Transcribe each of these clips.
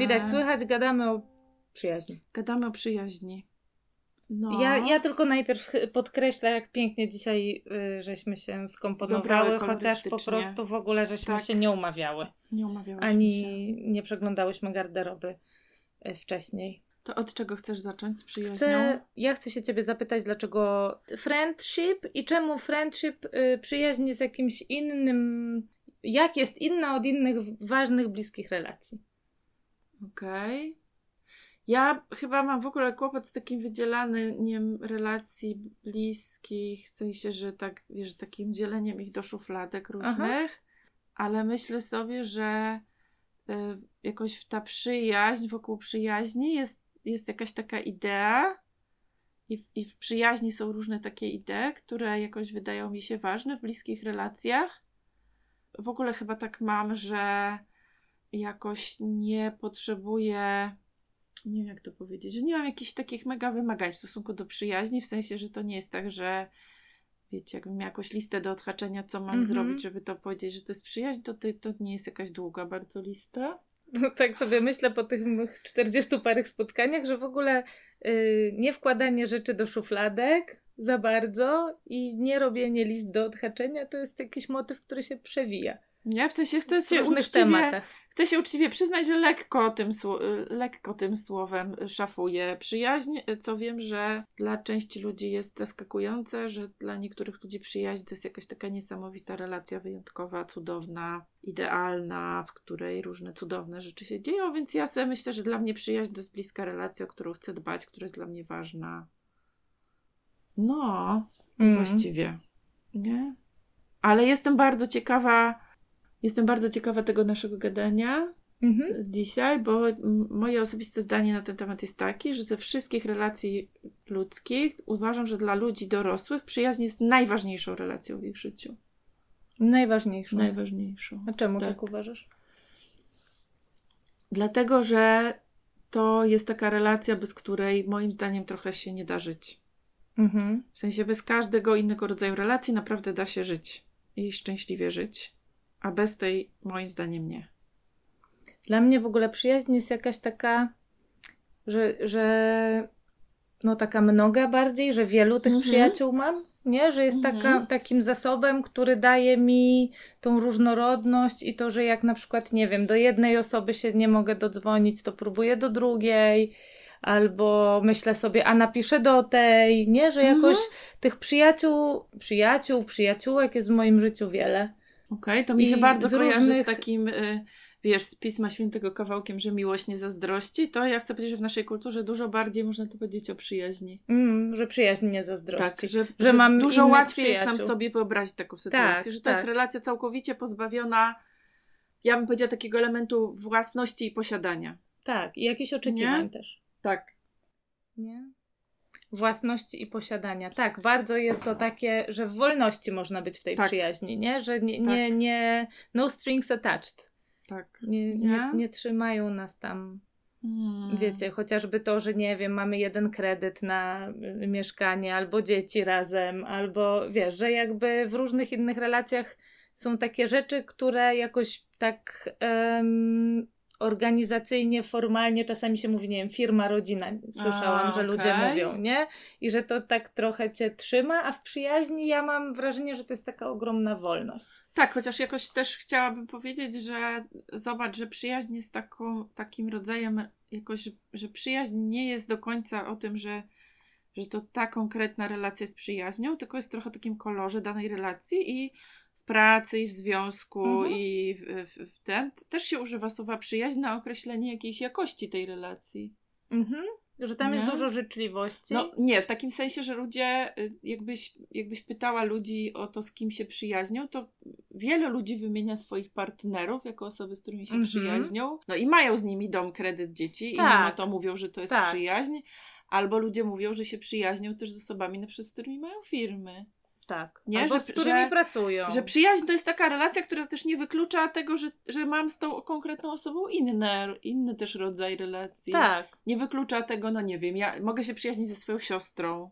Widać, słychać, gadamy o przyjaźni. Gadamy o przyjaźni. No. Ja, ja tylko najpierw podkreślę, jak pięknie dzisiaj y, żeśmy się skomponowały, Dobrały chociaż po prostu w ogóle żeśmy Tak. się nie umawiały. Nie umawiałyśmy Ani się. nie przeglądałyśmy garderoby y, wcześniej. To od czego chcesz zacząć z przyjaźnią? Chcę, ja chcę się ciebie zapytać, dlaczego friendship i czemu friendship, y, przyjaźń jest jakimś innym, jak jest inna od innych ważnych, bliskich relacji? Okej. Ja chyba mam w ogóle kłopot z takim wydzielaniem relacji bliskich, w sensie, że tak, wiesz, takim dzieleniem ich do szufladek różnych, ale myślę sobie, że y, jakoś ta przyjaźń, wokół przyjaźni jest, jest jakaś taka idea i w, i w przyjaźni są różne takie idee, które jakoś wydają mi się ważne w bliskich relacjach. W ogóle chyba tak mam, że jakoś nie potrzebuję, nie wiem jak to powiedzieć, że nie mam jakichś takich mega wymagań w stosunku do przyjaźni, w sensie, że to nie jest tak, że wiecie, jakbym miała jakąś listę do odhaczenia, co mam Mhm. zrobić, żeby to powiedzieć, że to jest przyjaźń, to, to, nie jest jakaś długa bardzo lista. No, tak sobie myślę po tych mych 40 parych spotkaniach, że w ogóle y, nie wkładanie rzeczy do szufladek za bardzo i nie robienie list do odhaczenia to jest jakiś motyw, który się przewija Nie, w sensie chcę się uczciwie, tematach. chcę się uczciwie przyznać, że lekko tym, sło- lekko tym słowem szafuję przyjaźń, co wiem, że dla części ludzi jest zaskakujące, że dla niektórych ludzi przyjaźń to jest jakaś taka niesamowita relacja, wyjątkowa, cudowna, idealna, w której różne cudowne rzeczy się dzieją, więc ja sobie myślę, że dla mnie przyjaźń to jest bliska relacja, o którą chcę dbać, która jest dla mnie ważna. No, Mm. właściwie. Nie? Ale jestem bardzo ciekawa, jestem bardzo ciekawa tego naszego gadania Mhm. dzisiaj, bo moje osobiste zdanie na ten temat jest takie, że ze wszystkich relacji ludzkich uważam, że dla ludzi dorosłych przyjaźń jest najważniejszą relacją w ich życiu. Najważniejszą. Najważniejszą. A czemu tak, Tak. uważasz? Dlatego, że to jest taka relacja, bez której moim zdaniem trochę się nie da żyć. Mhm. W sensie bez każdego innego rodzaju relacji naprawdę da się żyć i szczęśliwie żyć, a bez tej moim zdaniem nie. Dla mnie w ogóle przyjaźń jest jakaś taka, że, że no taka mnoga bardziej, że wielu tych Mhm. przyjaciół mam, nie? Że jest Mhm. taka, takim zasobem, który daje mi tą różnorodność i to, że jak na przykład, nie wiem, do jednej osoby się nie mogę dodzwonić, to próbuję do drugiej, albo myślę sobie, a napiszę do tej, nie? Że jakoś Mhm. tych przyjaciół, przyjaciół, przyjaciółek jest w moim życiu wiele. Okej, to mi się I bardzo kojarzy różnych- z takim, y, wiesz, z Pisma Świętego kawałkiem, że miłość nie zazdrości. To ja chcę powiedzieć, że w naszej kulturze dużo bardziej można to powiedzieć o przyjaźni. Mm, że przyjaźń nie zazdrości. Tak, że, że, mam dużo łatwiej jest nam przyjaciół. sobie wyobrazić taką sytuację, Tak, że to tak. jest relacja całkowicie pozbawiona, ja bym powiedziała, takiego elementu własności i posiadania. Tak, i jakichś oczekiwań Nie? też. Tak. Nie? Własności i posiadania. Tak, bardzo jest to takie, że w wolności można być w tej Tak. przyjaźni, nie? Że nie, nie, Tak. nie no strings attached. Tak. Nie, nie, Nie? trzymają nas tam, Hmm. wiecie, chociażby to, że nie wiem, mamy jeden kredyt na y, mieszkanie, albo dzieci razem, albo wiesz, że jakby w różnych innych relacjach są takie rzeczy, które jakoś tak em, organizacyjnie, formalnie czasami się mówi, nie wiem, firma, rodzina. Słyszałam, A, że ludzie okej. mówią, nie? I że to tak trochę cię trzyma, a w przyjaźni ja mam wrażenie, że to jest taka ogromna wolność. Tak, chociaż jakoś też chciałabym powiedzieć, że zobacz, że przyjaźń jest taką, takim rodzajem jakoś, że, przyjaźń nie jest do końca o tym, że, że to ta konkretna relacja jest przyjaźnią, tylko jest trochę takim kolorze danej relacji i pracy, i w związku, Mhm. i w, w, w ten też się używa słowa przyjaźń na określenie jakiejś jakości tej relacji. Mhm. Że tam jest Nie? dużo życzliwości. No nie, w takim sensie, że ludzie, y, jakbyś, jakbyś pytała ludzi o to, z kim się przyjaźnią, to wiele ludzi wymienia swoich partnerów jako osoby, z którymi się Mhm. przyjaźnią. No i mają z nimi dom, kredyt, dzieci i Tak. mimo to mówią, że to jest Tak. przyjaźń. Albo ludzie mówią, że się przyjaźnią też z osobami, na przykład, z którymi mają firmy. Tak. Nie, Albo że- z którymi że- pracują. Że przyjaźń to jest taka relacja, która też nie wyklucza tego, że, że mam z tą konkretną osobą inne, inny też rodzaj relacji. Tak. Nie wyklucza tego, no nie wiem, ja mogę się przyjaźnić ze swoją siostrą,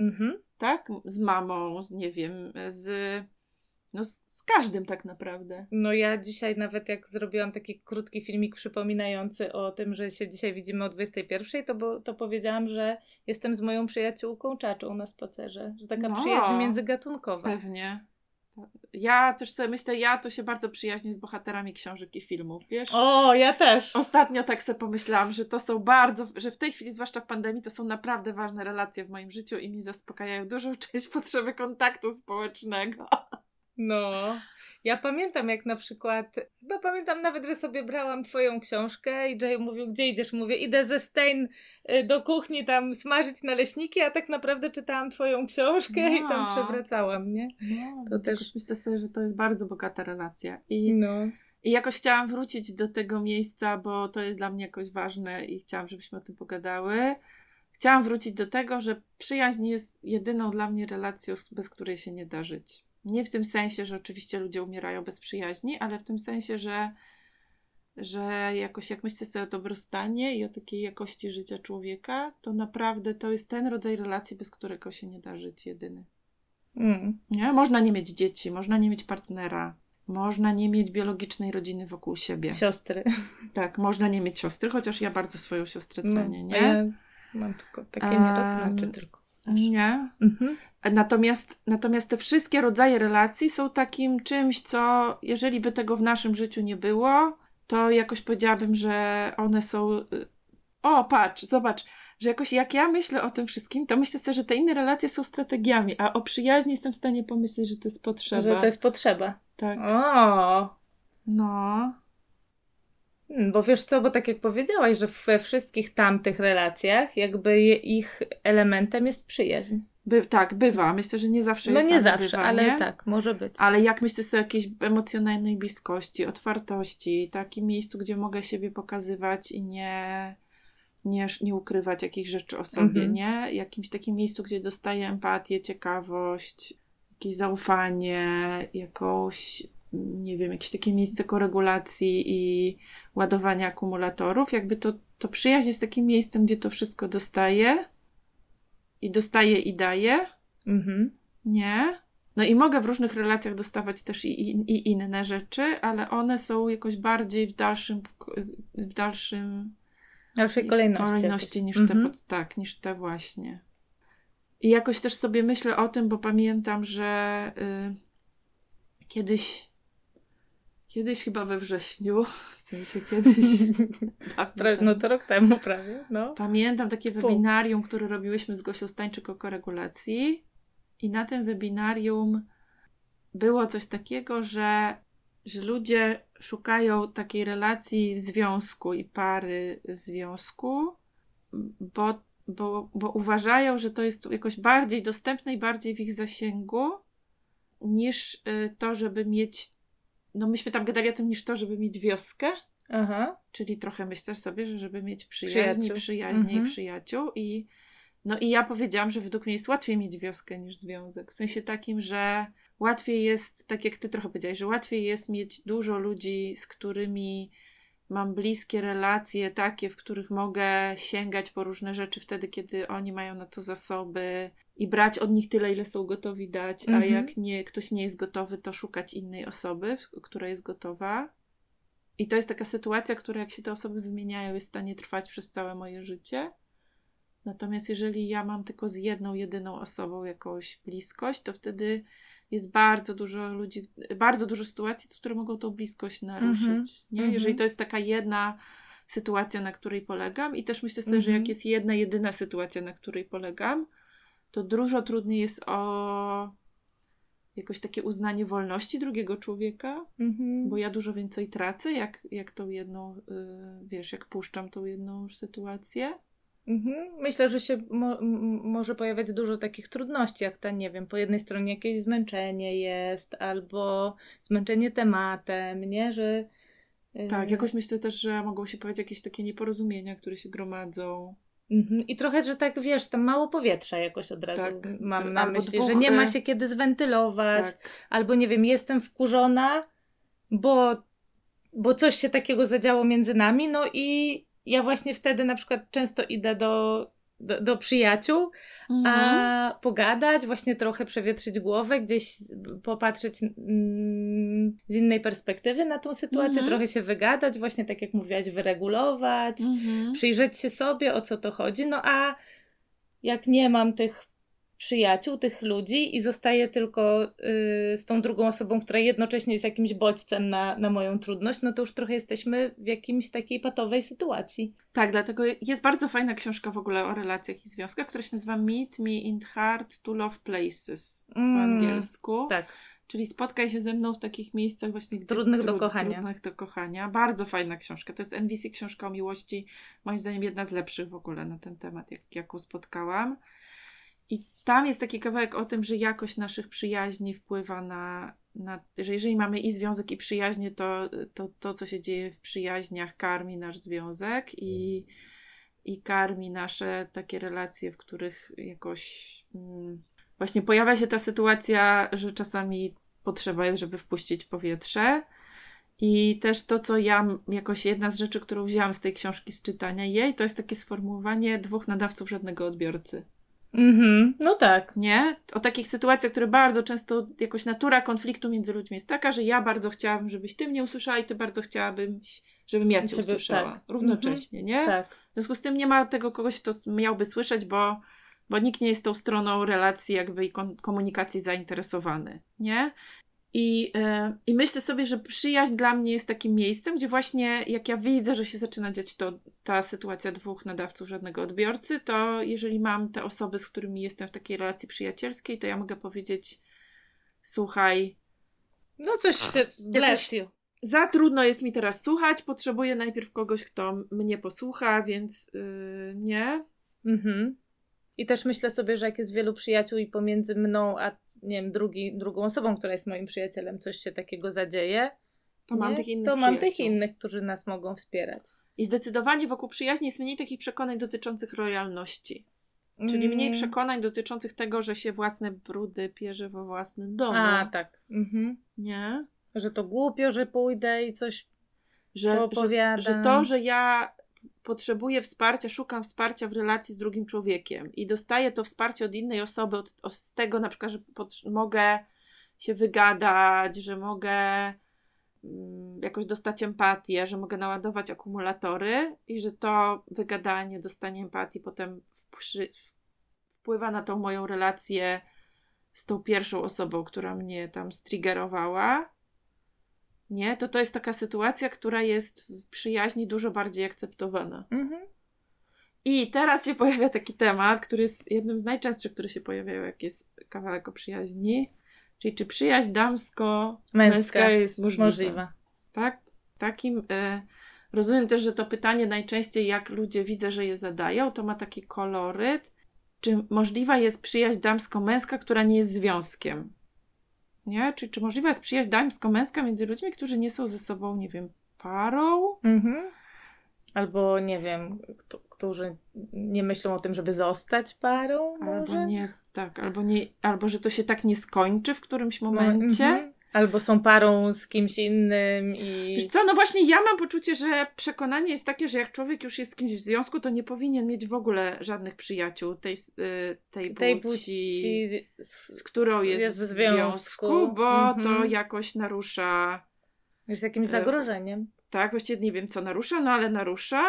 Mhm. tak? Z mamą, nie wiem, z No z, z każdym tak naprawdę. No ja dzisiaj nawet jak zrobiłam taki krótki filmik przypominający o tym, że się dzisiaj widzimy o 21, to, bo, to powiedziałam, że jestem z moją przyjaciółką czaczą na spacerze. Że taka No. przyjaźń międzygatunkowa. Pewnie. Ja też sobie myślę, ja to się bardzo przyjaźnię z bohaterami książek i filmów, wiesz? O, ja też. Ostatnio tak sobie pomyślałam, że to są bardzo, że w tej chwili, zwłaszcza w pandemii, to są naprawdę ważne relacje w moim życiu i mi zaspokajają dużą część potrzeby kontaktu społecznego. No. Ja pamiętam jak na przykład, chyba pamiętam nawet, że sobie brałam twoją książkę i Jay mówił, gdzie idziesz? Mówię, idę ze Stein y, do kuchni tam smażyć naleśniki, a tak naprawdę czytałam twoją książkę i tam No. przewracałam, nie? No, To też myślę sobie, że to jest bardzo bogata relacja. I, No. I jakoś chciałam wrócić do tego miejsca, bo to jest dla mnie jakoś ważne i chciałam, żebyśmy o tym pogadały. Chciałam wrócić do tego, że przyjaźń jest jedyną dla mnie relacją, bez której się nie da żyć. Nie w tym sensie, że oczywiście ludzie umierają bez przyjaźni, ale w tym sensie, że, że jakoś jak myślę sobie o dobrostanie i o takiej jakości życia człowieka, to naprawdę to jest ten rodzaj relacji, bez którego się nie da żyć jedyny. Mm. Nie? Można nie mieć dzieci, można nie mieć partnera, można nie mieć biologicznej rodziny wokół siebie. Siostry. Tak, można nie mieć siostry, chociaż ja bardzo swoją siostrę No, cenię, a nie? Ja mam tylko takie nie znaczy tylko. Nie. Mhm. Natomiast, natomiast te wszystkie rodzaje relacji są takim czymś, co jeżeli by tego w naszym życiu nie było, to jakoś powiedziałabym, że one są. y, O, patrz, zobacz, że jakoś jak ja myślę o tym wszystkim, to myślę sobie, że te inne relacje są strategiami, a o przyjaźni jestem w stanie pomyśleć, że to jest potrzeba. Że to jest potrzeba. Tak. O, No. Hmm, Bo wiesz co, bo tak jak powiedziałaś, że we wszystkich tamtych relacjach jakby ich elementem jest przyjaźń. By, tak, bywa. Myślę, że nie zawsze No jest nie ale zawsze, bywa, ale nie? tak, może być. Ale jak myślę sobie o jakiejś emocjonalnej bliskości, otwartości, takim miejscu, gdzie mogę siebie pokazywać i nie, nie, nie ukrywać jakichś rzeczy o sobie, Mhm. nie? Jakimś takim miejscu, gdzie dostaję empatię, ciekawość, jakieś zaufanie, jakąś, nie wiem, jakieś takie miejsce koregulacji i ładowania akumulatorów. Jakby to, to przyjaźń jest takim miejscem, gdzie to wszystko dostaję i dostaję i daję. Mhm. Nie. No i mogę w różnych relacjach dostawać też i, i, i inne rzeczy, ale one są jakoś bardziej w dalszym, w dalszym dalszej kolejności. kolejności niż Mhm. te, tak, niż te właśnie. I jakoś też sobie myślę o tym, bo pamiętam, że y, kiedyś, kiedyś chyba we wrześniu, w sensie kiedyś, temu, No to rok temu prawie, no. Pamiętam takie webinarium, które robiłyśmy z Gosią Stańczyk o koregulacji i na tym webinarium było coś takiego, że, że ludzie szukają takiej relacji w związku i pary w związku, bo, bo, bo uważają, że to jest jakoś bardziej dostępne i bardziej w ich zasięgu niż y, to, żeby mieć, no myśmy tam gadali o tym, niż to, żeby mieć wioskę, Aha. Czyli trochę myślę sobie, że żeby mieć przyjaźń, Przyjaciół. przyjaźnie Mhm. i przyjaciół. I, no i ja powiedziałam, że według mnie jest łatwiej mieć wioskę niż związek. W sensie takim, że łatwiej jest, tak jak ty trochę powiedziałeś, że łatwiej jest mieć dużo ludzi, z którymi mam bliskie relacje, takie, w których mogę sięgać po różne rzeczy wtedy, kiedy oni mają na to zasoby i brać od nich tyle, ile są gotowi dać, a Mhm. jak nie, ktoś nie jest gotowy, to szukać innej osoby, która jest gotowa. I to jest taka sytuacja, która jak się te osoby wymieniają, jest w stanie trwać przez całe moje życie. Natomiast jeżeli ja mam tylko z jedną, jedyną osobą jakąś bliskość, to wtedy jest bardzo dużo ludzi, bardzo dużo sytuacji, które mogą tą bliskość naruszyć. Mhm. Nie? Mhm. Jeżeli to jest taka jedna sytuacja, na której polegam, i też myślę sobie, że Mhm. jak jest jedna, jedyna sytuacja, na której polegam, to dużo trudniej jest o jakoś takie uznanie wolności drugiego człowieka, Mhm. bo ja dużo więcej tracę, jak, jak tą jedną, y, wiesz, jak puszczam tą jedną sytuację. Mhm. Myślę, że się mo- może pojawiać dużo takich trudności, jak ta, nie wiem, po jednej stronie jakieś zmęczenie jest, albo zmęczenie tematem, nie, że... y, Tak, jakoś myślę też, że mogą się pojawić jakieś takie nieporozumienia, które się gromadzą. Mhm. I trochę, że tak wiesz, tam mało powietrza jakoś od razu Tak, mam na myśli, dwóch, że nie ma e, się kiedy zwentylować, Tak, albo nie wiem, jestem wkurzona, bo, bo coś się takiego zadziało między nami, no i ja właśnie wtedy na przykład często idę do do, do przyjaciół, Mhm. a pogadać, właśnie trochę przewietrzyć głowę, gdzieś popatrzeć mm, z innej perspektywy na tą sytuację, Mhm. trochę się wygadać, właśnie tak jak mówiłaś, wyregulować, Mhm. przyjrzeć się sobie, o co to chodzi. No a jak nie mam tych przyjaciół, tych ludzi i zostaję tylko y, z tą drugą osobą, która jednocześnie jest jakimś bodźcem na, na moją trudność, no to już trochę jesteśmy w jakimś takiej patowej sytuacji. Tak, dlatego jest bardzo fajna książka w ogóle o relacjach i związkach, która się nazywa Meet Me in Hard to Love Places po Mm, angielsku. Tak. Czyli spotkaj się ze mną w takich miejscach właśnie gdzie Trudnych do kochania. Trudnych do kochania. Bardzo fajna książka. To jest NVC książka o miłości. Moim zdaniem jedna z lepszych w ogóle na ten temat, jak, jaką spotkałam. I tam jest taki kawałek o tym, że jakość naszych przyjaźni wpływa na, na że jeżeli mamy i związek, i przyjaźnie, to, to to, co się dzieje w przyjaźniach, karmi nasz związek i, i karmi nasze takie relacje, w których jakoś mm, właśnie pojawia się ta sytuacja, że czasami potrzeba jest, żeby wpuścić powietrze. I też to, co ja jakoś jedna z rzeczy, którą wzięłam z tej książki z czytania jej, to jest takie sformułowanie dwóch nadawców żadnego odbiorcy. Mhm, no tak. Nie? O takich sytuacjach, które bardzo często jakoś natura konfliktu między ludźmi jest taka, że ja bardzo chciałabym, żebyś ty mnie usłyszała i ty bardzo chciałabyś, żebym ja cię Ciebie- usłyszała. tak. Równocześnie, nie? Tak. W związku z tym nie ma tego kogoś, kto miałby słyszeć, bo, bo nikt nie jest tą stroną relacji jakby i komunikacji zainteresowany, nie? I, e, I myślę sobie, że przyjaźń dla mnie jest takim miejscem, gdzie właśnie jak ja widzę, że się zaczyna dziać to, ta sytuacja dwóch nadawców, żadnego odbiorcy, to jeżeli mam te osoby, z którymi jestem w takiej relacji przyjacielskiej, to ja mogę powiedzieć słuchaj, No coś się... Bless you. za trudno jest mi teraz słuchać, potrzebuję najpierw kogoś, kto mnie posłucha, więc yy, nie. Mhm. I też myślę sobie, że jak jest wielu przyjaciół i pomiędzy mną a nie wiem, drugi, drugą osobą, która jest moim przyjacielem, coś się takiego zadzieje, To mam tych innych to mam tych innych, którzy nas mogą wspierać. I zdecydowanie wokół przyjaźni jest mniej takich przekonań dotyczących lojalności. Czyli mniej Mm. przekonań dotyczących tego, że się własne brudy pierze we własnym domu. A, tak. Mhm. Nie? Że to głupio, że pójdę i coś Że, że, że to, że ja potrzebuję wsparcia, szukam wsparcia w relacji z drugim człowiekiem i dostaję to wsparcie od innej osoby, od, od, z tego na przykład, że mogę się wygadać, że mogę mm, jakoś dostać empatię, że mogę naładować akumulatory i że to wygadanie, dostanie empatii potem wpływa na tą moją relację z tą pierwszą osobą, która mnie tam striggerowała. Nie, to to jest taka sytuacja, która jest w przyjaźni dużo bardziej akceptowana. Mhm. I teraz się pojawia taki temat, który jest jednym z najczęstszych, które się pojawiają, jak jest kawałek o przyjaźni. Czyli czy przyjaźń damsko-męska Męska. jest możliwa? Możliwe. Tak? Takim. E, rozumiem też, że to pytanie najczęściej, jak ludzie widzę, że je zadają, to ma taki koloryt. Czy możliwa jest przyjaźń damsko-męska, która nie jest związkiem? Nie? Czy, czy możliwa jest przyjaźń damsko-męska między ludźmi, którzy nie są ze sobą, nie wiem, parą? Mhm. Albo nie wiem, kto, którzy nie myślą o tym, żeby zostać parą. Albo może? nie tak, albo, nie, albo że to się tak nie skończy w którymś momencie. Mhm. Albo są parą z kimś innym i. Wiesz co, no właśnie ja mam poczucie, że przekonanie jest takie, że jak człowiek już jest z kimś w związku, to nie powinien mieć w ogóle żadnych przyjaciół tej, y, tej, tej płci, płci, z którą jest, w w związku, bo to Mhm. jakoś narusza, Jest jakimś E, zagrożeniem. tak, właściwie nie wiem co narusza, no ale narusza.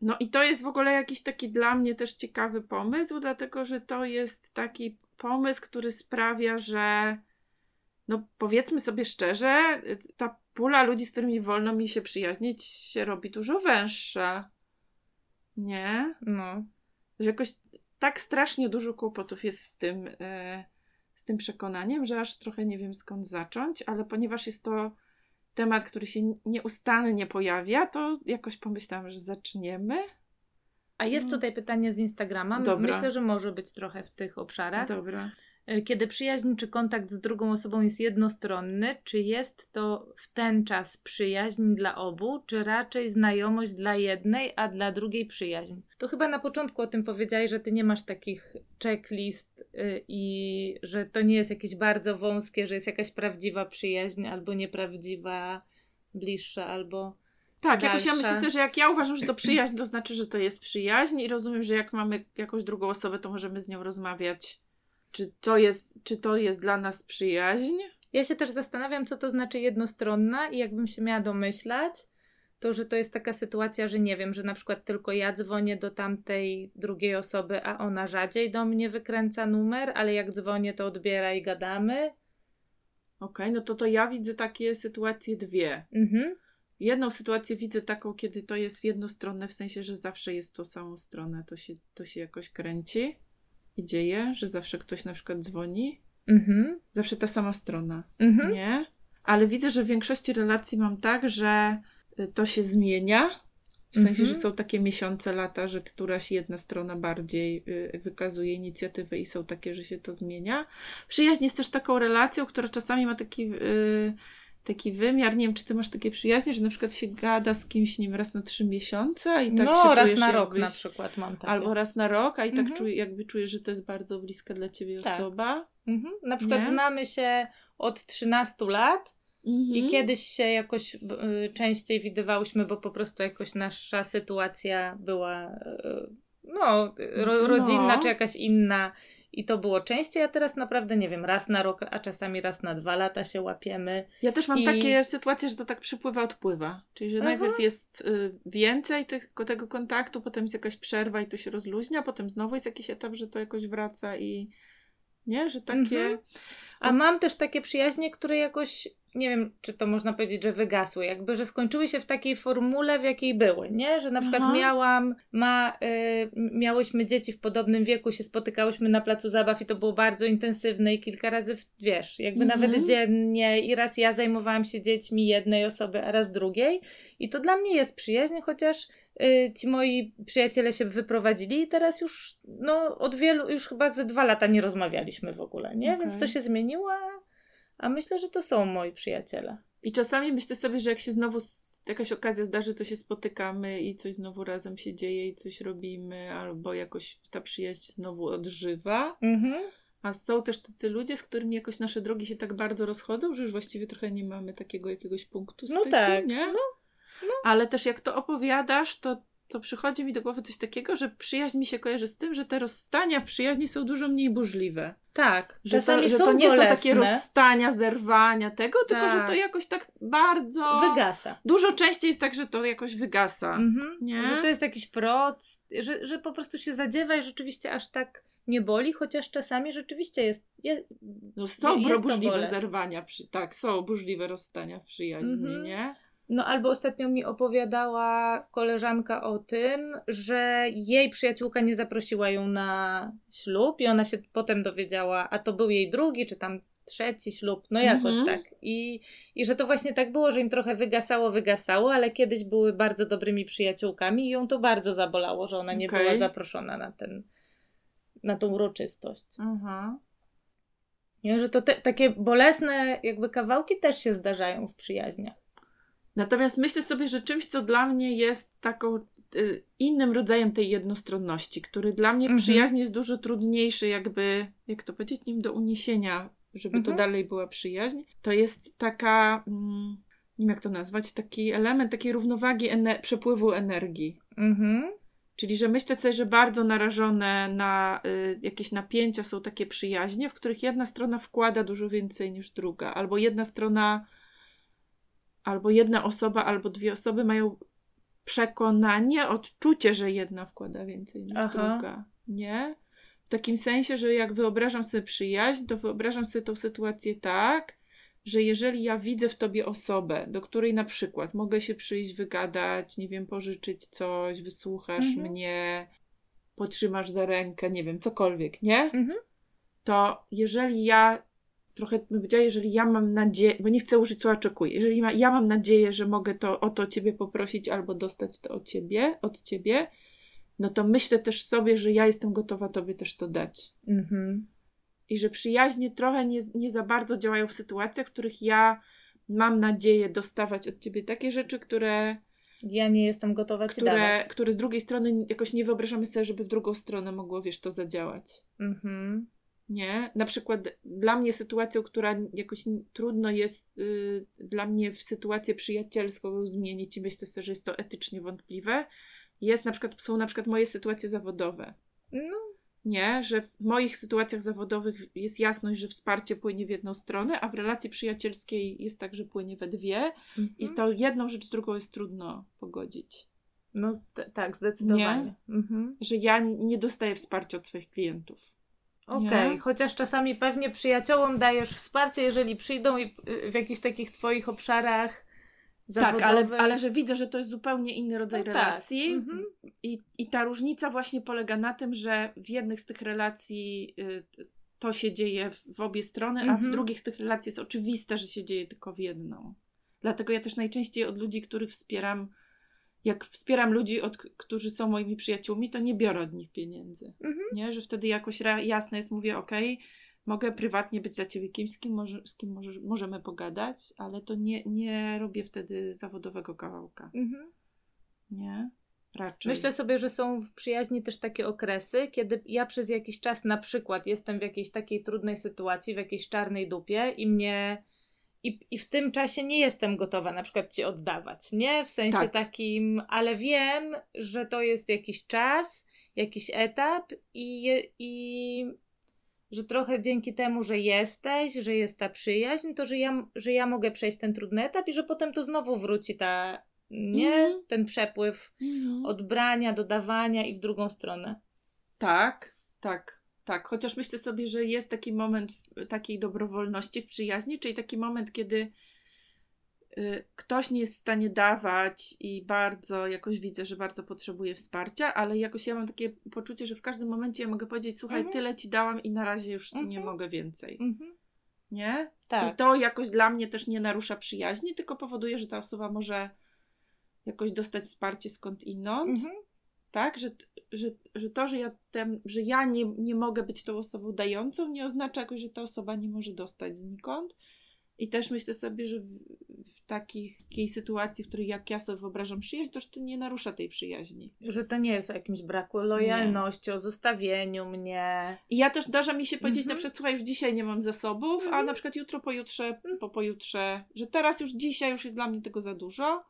No i to jest w ogóle jakiś taki dla mnie też ciekawy pomysł, dlatego że to jest taki pomysł, który sprawia, że no powiedzmy sobie szczerze, ta pula ludzi, z którymi wolno mi się przyjaźnić, się robi dużo węższa. Nie? No. Że jakoś tak strasznie dużo kłopotów jest z tym, e, z tym przekonaniem, że aż trochę nie wiem skąd zacząć, ale ponieważ jest to temat, który się nieustannie pojawia, to jakoś pomyślałam, że zaczniemy. A jest No. tutaj pytanie z Instagrama. Dobra. Myślę, że może być trochę w tych obszarach. Dobra. E, Kiedy przyjaźń czy kontakt z drugą osobą jest jednostronny, czy jest to w ten czas przyjaźń dla obu, czy raczej znajomość dla jednej, a dla drugiej przyjaźń? To chyba na początku o tym powiedziałeś, że ty nie masz takich checklist y, i że to nie jest jakieś bardzo wąskie, że jest jakaś prawdziwa przyjaźń albo nieprawdziwa, bliższa, albo Tak, jakoś ja myślę że jak ja uważam, że to przyjaźń, to znaczy, że to jest przyjaźń i rozumiem, że jak mamy jakąś drugą osobę, to możemy z nią rozmawiać. Czy to jest, czy to jest dla nas przyjaźń? Ja się też zastanawiam, co to znaczy jednostronna i jakbym się miała domyślać, to że to jest taka sytuacja, że nie wiem, że na przykład tylko ja dzwonię do tamtej drugiej osoby, a ona rzadziej do mnie wykręca numer, ale jak dzwonię, to odbiera i gadamy. Okej, no to to ja widzę takie sytuacje dwie. Mhm. Jedną sytuację widzę taką, kiedy to jest jednostronne, w sensie, że zawsze jest to samą stronę, to się, to się jakoś kręci i dzieje, że zawsze ktoś na przykład dzwoni, Mhm. zawsze ta sama strona, Mhm. nie? Ale widzę, że w większości relacji mam tak, że y, to się zmienia, w sensie, Mhm. że są takie miesiące, lata, że któraś jedna strona bardziej y, wykazuje inicjatywę i są takie, że się to zmienia. Przyjaźń jest też taką relacją, która czasami ma taki, y, taki wymiar. Nie wiem, czy ty masz takie przyjaźnie, że na przykład się gada z kimś, nie wiem, raz na trzy miesiące i tak no, się raz czujesz na rok jakbyś, na przykład mam takie. Albo raz na rok, a i tak Mhm. czuj, jakby czujesz, że to jest bardzo bliska dla ciebie Tak. osoba. Mhm. Na przykład Nie? znamy się od 13 lat i Mhm. kiedyś się jakoś y, częściej widywałyśmy, bo po prostu jakoś nasza sytuacja była y, no, ro, No. rodzinna czy jakaś inna i to było częściej, a teraz naprawdę nie wiem, raz na rok, a czasami raz na dwa lata się łapiemy. Ja też mam I- takie sytuacje, że to tak przypływa, odpływa. Czyli, że Aha. najpierw jest y, więcej tych, tego kontaktu, potem jest jakaś przerwa i to się rozluźnia, potem znowu jest jakiś etap, że to jakoś wraca i nie, że takie... Mhm. A mam też takie przyjaźnie, które jakoś, nie wiem, czy to można powiedzieć, że wygasły, jakby, że skończyły się w takiej formule, w jakiej były, nie? Że na przykład Aha. miałam, ma, y, miałyśmy dzieci w podobnym wieku, się spotykałyśmy na placu zabaw i to było bardzo intensywne i kilka razy, w, wiesz, jakby Mhm. nawet dziennie i raz ja zajmowałam się dziećmi jednej osoby, a raz drugiej i to dla mnie jest przyjaźń, chociaż y, ci moi przyjaciele się wyprowadzili i teraz już, no, od wielu, już chyba ze dwa lata nie rozmawialiśmy w ogóle, nie? Więc to się zmieniło, a, myślę, że to są moi przyjaciele. I czasami myślę sobie, że jak się znowu jakaś okazja zdarzy, to się spotykamy i coś znowu razem się dzieje i coś robimy, albo jakoś ta przyjaźń znowu odżywa. Mhm. A są też tacy ludzie, z którymi jakoś nasze drogi się tak bardzo rozchodzą, że już właściwie trochę nie mamy takiego jakiegoś punktu No styku, tak, nie? no, Ale też jak to opowiadasz, to, to przychodzi mi do głowy coś takiego, że przyjaźń mi się kojarzy z tym, że te rozstania w przyjaźni są dużo mniej burzliwe. Tak, Że czasami to, że są to nie bolesne, są takie rozstania, zerwania tego, tylko że to Tak. jakoś tak bardzo... wygasa. Dużo częściej jest tak, że to jakoś wygasa. Mhm. Nie? Że to jest jakiś proc, że, że po prostu się zadziewa i rzeczywiście aż tak nie boli, chociaż czasami rzeczywiście jest. je, No są jest burzliwe zerwania, przy, tak, są burzliwe rozstania w przyjaźni, Mhm. nie? No albo ostatnio mi opowiadała koleżanka o tym, że jej przyjaciółka nie zaprosiła ją na ślub i ona się potem dowiedziała, a to był jej drugi czy tam trzeci ślub, no jakoś Mhm. tak. I, I że to właśnie tak było, że im trochę wygasało, wygasało, ale kiedyś były bardzo dobrymi przyjaciółkami i ją to bardzo zabolało, że ona nie Okej. była zaproszona na ten, na tą uroczystość. Aha. Nie? Że to te, takie bolesne jakby kawałki też się zdarzają w przyjaźniach. Natomiast myślę sobie, że czymś, co dla mnie jest taką y, innym rodzajem tej jednostronności, który dla mnie Mhm. przyjaźni jest dużo trudniejszy, jakby, jak to powiedzieć, nim do uniesienia, żeby to Mhm. dalej była przyjaźń, to jest taka, mm, nie wiem jak to nazwać, taki element takiej równowagi ener- przepływu energii. Mhm. Czyli, że myślę sobie, że bardzo narażone na y, jakieś napięcia są takie przyjaźnie, w których jedna strona wkłada dużo więcej niż druga, albo jedna strona, albo jedna osoba, albo dwie osoby mają przekonanie, odczucie, że jedna wkłada więcej niż Aha. druga. Nie? W takim sensie, że jak wyobrażam sobie przyjaźń, to wyobrażam sobie tą sytuację tak, że jeżeli ja widzę w tobie osobę, do której na przykład mogę się przyjść, wygadać, nie wiem, pożyczyć coś, wysłuchasz Mhm. mnie, potrzymasz za rękę, nie wiem, cokolwiek, nie? Mhm. To jeżeli ja trochę bym powiedziała, jeżeli ja mam nadzieję, bo nie chcę użyć słowa oczekuję, jeżeli ma, ja mam nadzieję, że mogę to o to ciebie poprosić albo dostać to od ciebie, od ciebie, no to myślę też sobie, że ja jestem gotowa tobie też to dać. Mhm. I że przyjaźnie trochę nie, nie za bardzo działają w sytuacjach, w których ja mam nadzieję dostawać od ciebie takie rzeczy, które, Ja nie jestem gotowa ci które, dawać. które z drugiej strony jakoś nie wyobrażamy sobie, żeby w drugą stronę mogło, wiesz, to zadziałać. Mhm. Nie? Na przykład dla mnie sytuacją, która jakoś trudno jest y, dla mnie w sytuację przyjacielską zmienić i myślę sobie, że jest to etycznie wątpliwe, jest na przykład, są na przykład moje sytuacje zawodowe. No, Nie, że w moich sytuacjach zawodowych jest jasność, że wsparcie płynie w jedną stronę, a w relacji przyjacielskiej jest tak, że płynie we dwie i mhm. to jedną rzecz z drugą jest trudno pogodzić. no tak, zdecydowanie. Mhm. Że ja nie dostaję wsparcia od swoich klientów. Okej, Nie? chociaż czasami pewnie przyjaciołom dajesz wsparcie, jeżeli przyjdą i y, w jakichś takich twoich obszarach zawodowych. Tak, ale, ale że widzę, że to jest zupełnie inny rodzaj No tak, relacji. mhm. I, I ta różnica właśnie polega na tym, że w jednych z tych relacji y, to się dzieje w, w obie strony, a w Mhm. drugich z tych relacji jest oczywiste, że się dzieje tylko w jedną. Dlatego ja też najczęściej od ludzi, których wspieram, jak wspieram ludzi, od, którzy są moimi przyjaciółmi, to nie biorę od nich pieniędzy. Mhm. Nie? Że wtedy jakoś jasne jest, mówię, okej, mogę prywatnie być dla ciebie kimś, z kim, może, z kim może, możemy pogadać, ale to nie, nie robię wtedy zawodowego kawałka. Mhm. Nie? Raczej. Myślę sobie, że są w przyjaźni też takie okresy, kiedy ja przez jakiś czas na przykład jestem w jakiejś takiej trudnej sytuacji, w jakiejś czarnej dupie i mnie. I, I w tym czasie nie jestem gotowa na przykład ci oddawać, nie? W sensie Tak. takim, ale wiem, że to jest jakiś czas, jakiś etap i, i że trochę dzięki temu, że jesteś, że jest ta przyjaźń, to że ja, że ja mogę przejść ten trudny etap i że potem to znowu wróci ta, nie? Mhm. Ten przepływ odbrania, dodawania i w drugą stronę. Tak, tak, tak. Chociaż myślę sobie, że jest taki moment takiej dobrowolności w przyjaźni, czyli taki moment, kiedy y, ktoś nie jest w stanie dawać i bardzo, jakoś widzę, że bardzo potrzebuje wsparcia, ale jakoś ja mam takie poczucie, że w każdym momencie ja mogę powiedzieć, słuchaj, Mhm. tyle ci dałam i na razie już nie Mhm. mogę więcej. Mhm. Nie? Tak. I to jakoś dla mnie też nie narusza przyjaźni, tylko powoduje, że ta osoba może jakoś dostać wsparcie skąd inąd. Mhm. Tak? Że, że, że to, że ja, tem, że ja nie, nie mogę być tą osobą dającą, nie oznacza jakoś, że ta osoba nie może dostać znikąd. I też myślę sobie, że w, w takich, takiej sytuacji, w której jak ja sobie wyobrażam przyjaźń, to że to nie narusza tej przyjaźni. Że to nie jest o jakimś braku lojalności, o zostawieniu mnie. I ja też zdarza mi się powiedzieć Mhm. na przykład, słuchaj, już dzisiaj nie mam zasobów, a Mhm. na przykład jutro, pojutrze, Mhm. po pojutrze, że teraz już dzisiaj już jest dla mnie tego za dużo,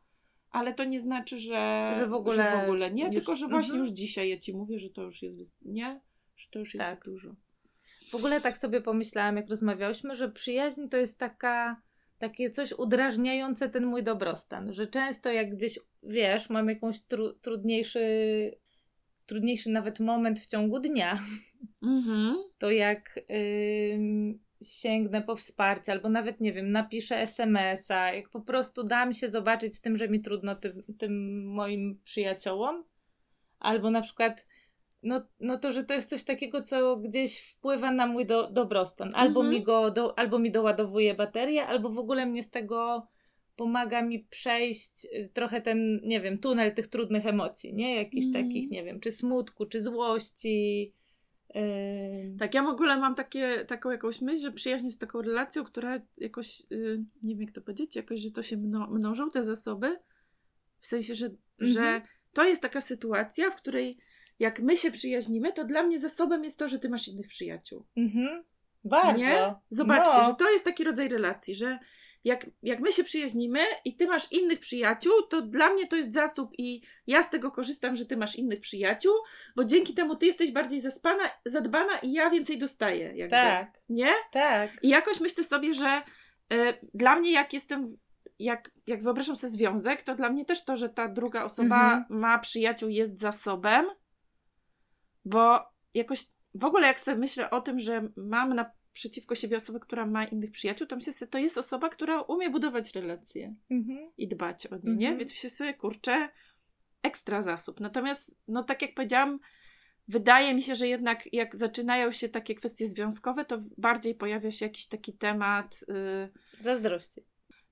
ale to nie znaczy, że, Że w ogóle że w ogóle nie, już- tylko że właśnie mhm. już dzisiaj ja ci mówię, że to już jest, nie, że to już jest Tak. za dużo. W ogóle tak sobie pomyślałam, jak rozmawiałyśmy, że przyjaźń to jest taka, takie coś udrażniające ten mój dobrostan. Że często jak gdzieś, wiesz, mam jakąś tru, trudniejszy, trudniejszy nawet moment w ciągu dnia, Mhm. to jak ym, sięgnę po wsparcie, albo nawet nie wiem, napiszę SMS-a, jak po prostu dam się zobaczyć z tym, że mi trudno tym, tym moim przyjaciołom, albo na przykład. No, no to, że to jest coś takiego, co gdzieś wpływa na mój do, dobrostan. Albo, Mhm. mi go do, albo mi doładowuje baterię, albo w ogóle mnie z tego pomaga mi przejść y, trochę ten, nie wiem, tunel tych trudnych emocji, nie? Jakichś Mhm. takich, nie wiem, czy smutku, czy złości. Tak, ja w ogóle mam takie, taką jakąś myśl, że przyjaźń jest taką relacją, która jakoś, y, nie wiem jak to powiedzieć, jakoś, że to się mno, mnożą te zasoby, w sensie, że, Mhm. że to jest taka sytuacja, w której jak my się przyjaźnimy, to dla mnie zasobem jest to, że ty masz innych przyjaciół. Mhm. Bardzo. Nie? Zobaczcie, No. że to jest taki rodzaj relacji, że jak, jak my się przyjaźnimy i ty masz innych przyjaciół, to dla mnie to jest zasób i ja z tego korzystam, że ty masz innych przyjaciół, bo dzięki temu ty jesteś bardziej zaspana, zadbana i ja więcej dostaję. Jakby. Tak, Nie? tak. I jakoś myślę sobie, że y, dla mnie jak jestem, w- jak, jak wyobrażam sobie związek, to dla mnie też to, że ta druga osoba Mhm. ma przyjaciół jest zasobem, bo jakoś w ogóle jak sobie myślę o tym, że mam naprzeciwko siebie osobę, która ma innych przyjaciół, to myślę sobie, to jest osoba, która umie budować relacje Mhm. i dbać o nie, nie? Mhm. Więc myślę sobie, kurczę, ekstra zasób. Natomiast, no tak jak powiedziałam, wydaje mi się, że jednak jak zaczynają się takie kwestie związkowe, to bardziej pojawia się jakiś taki temat... y, Zazdrości.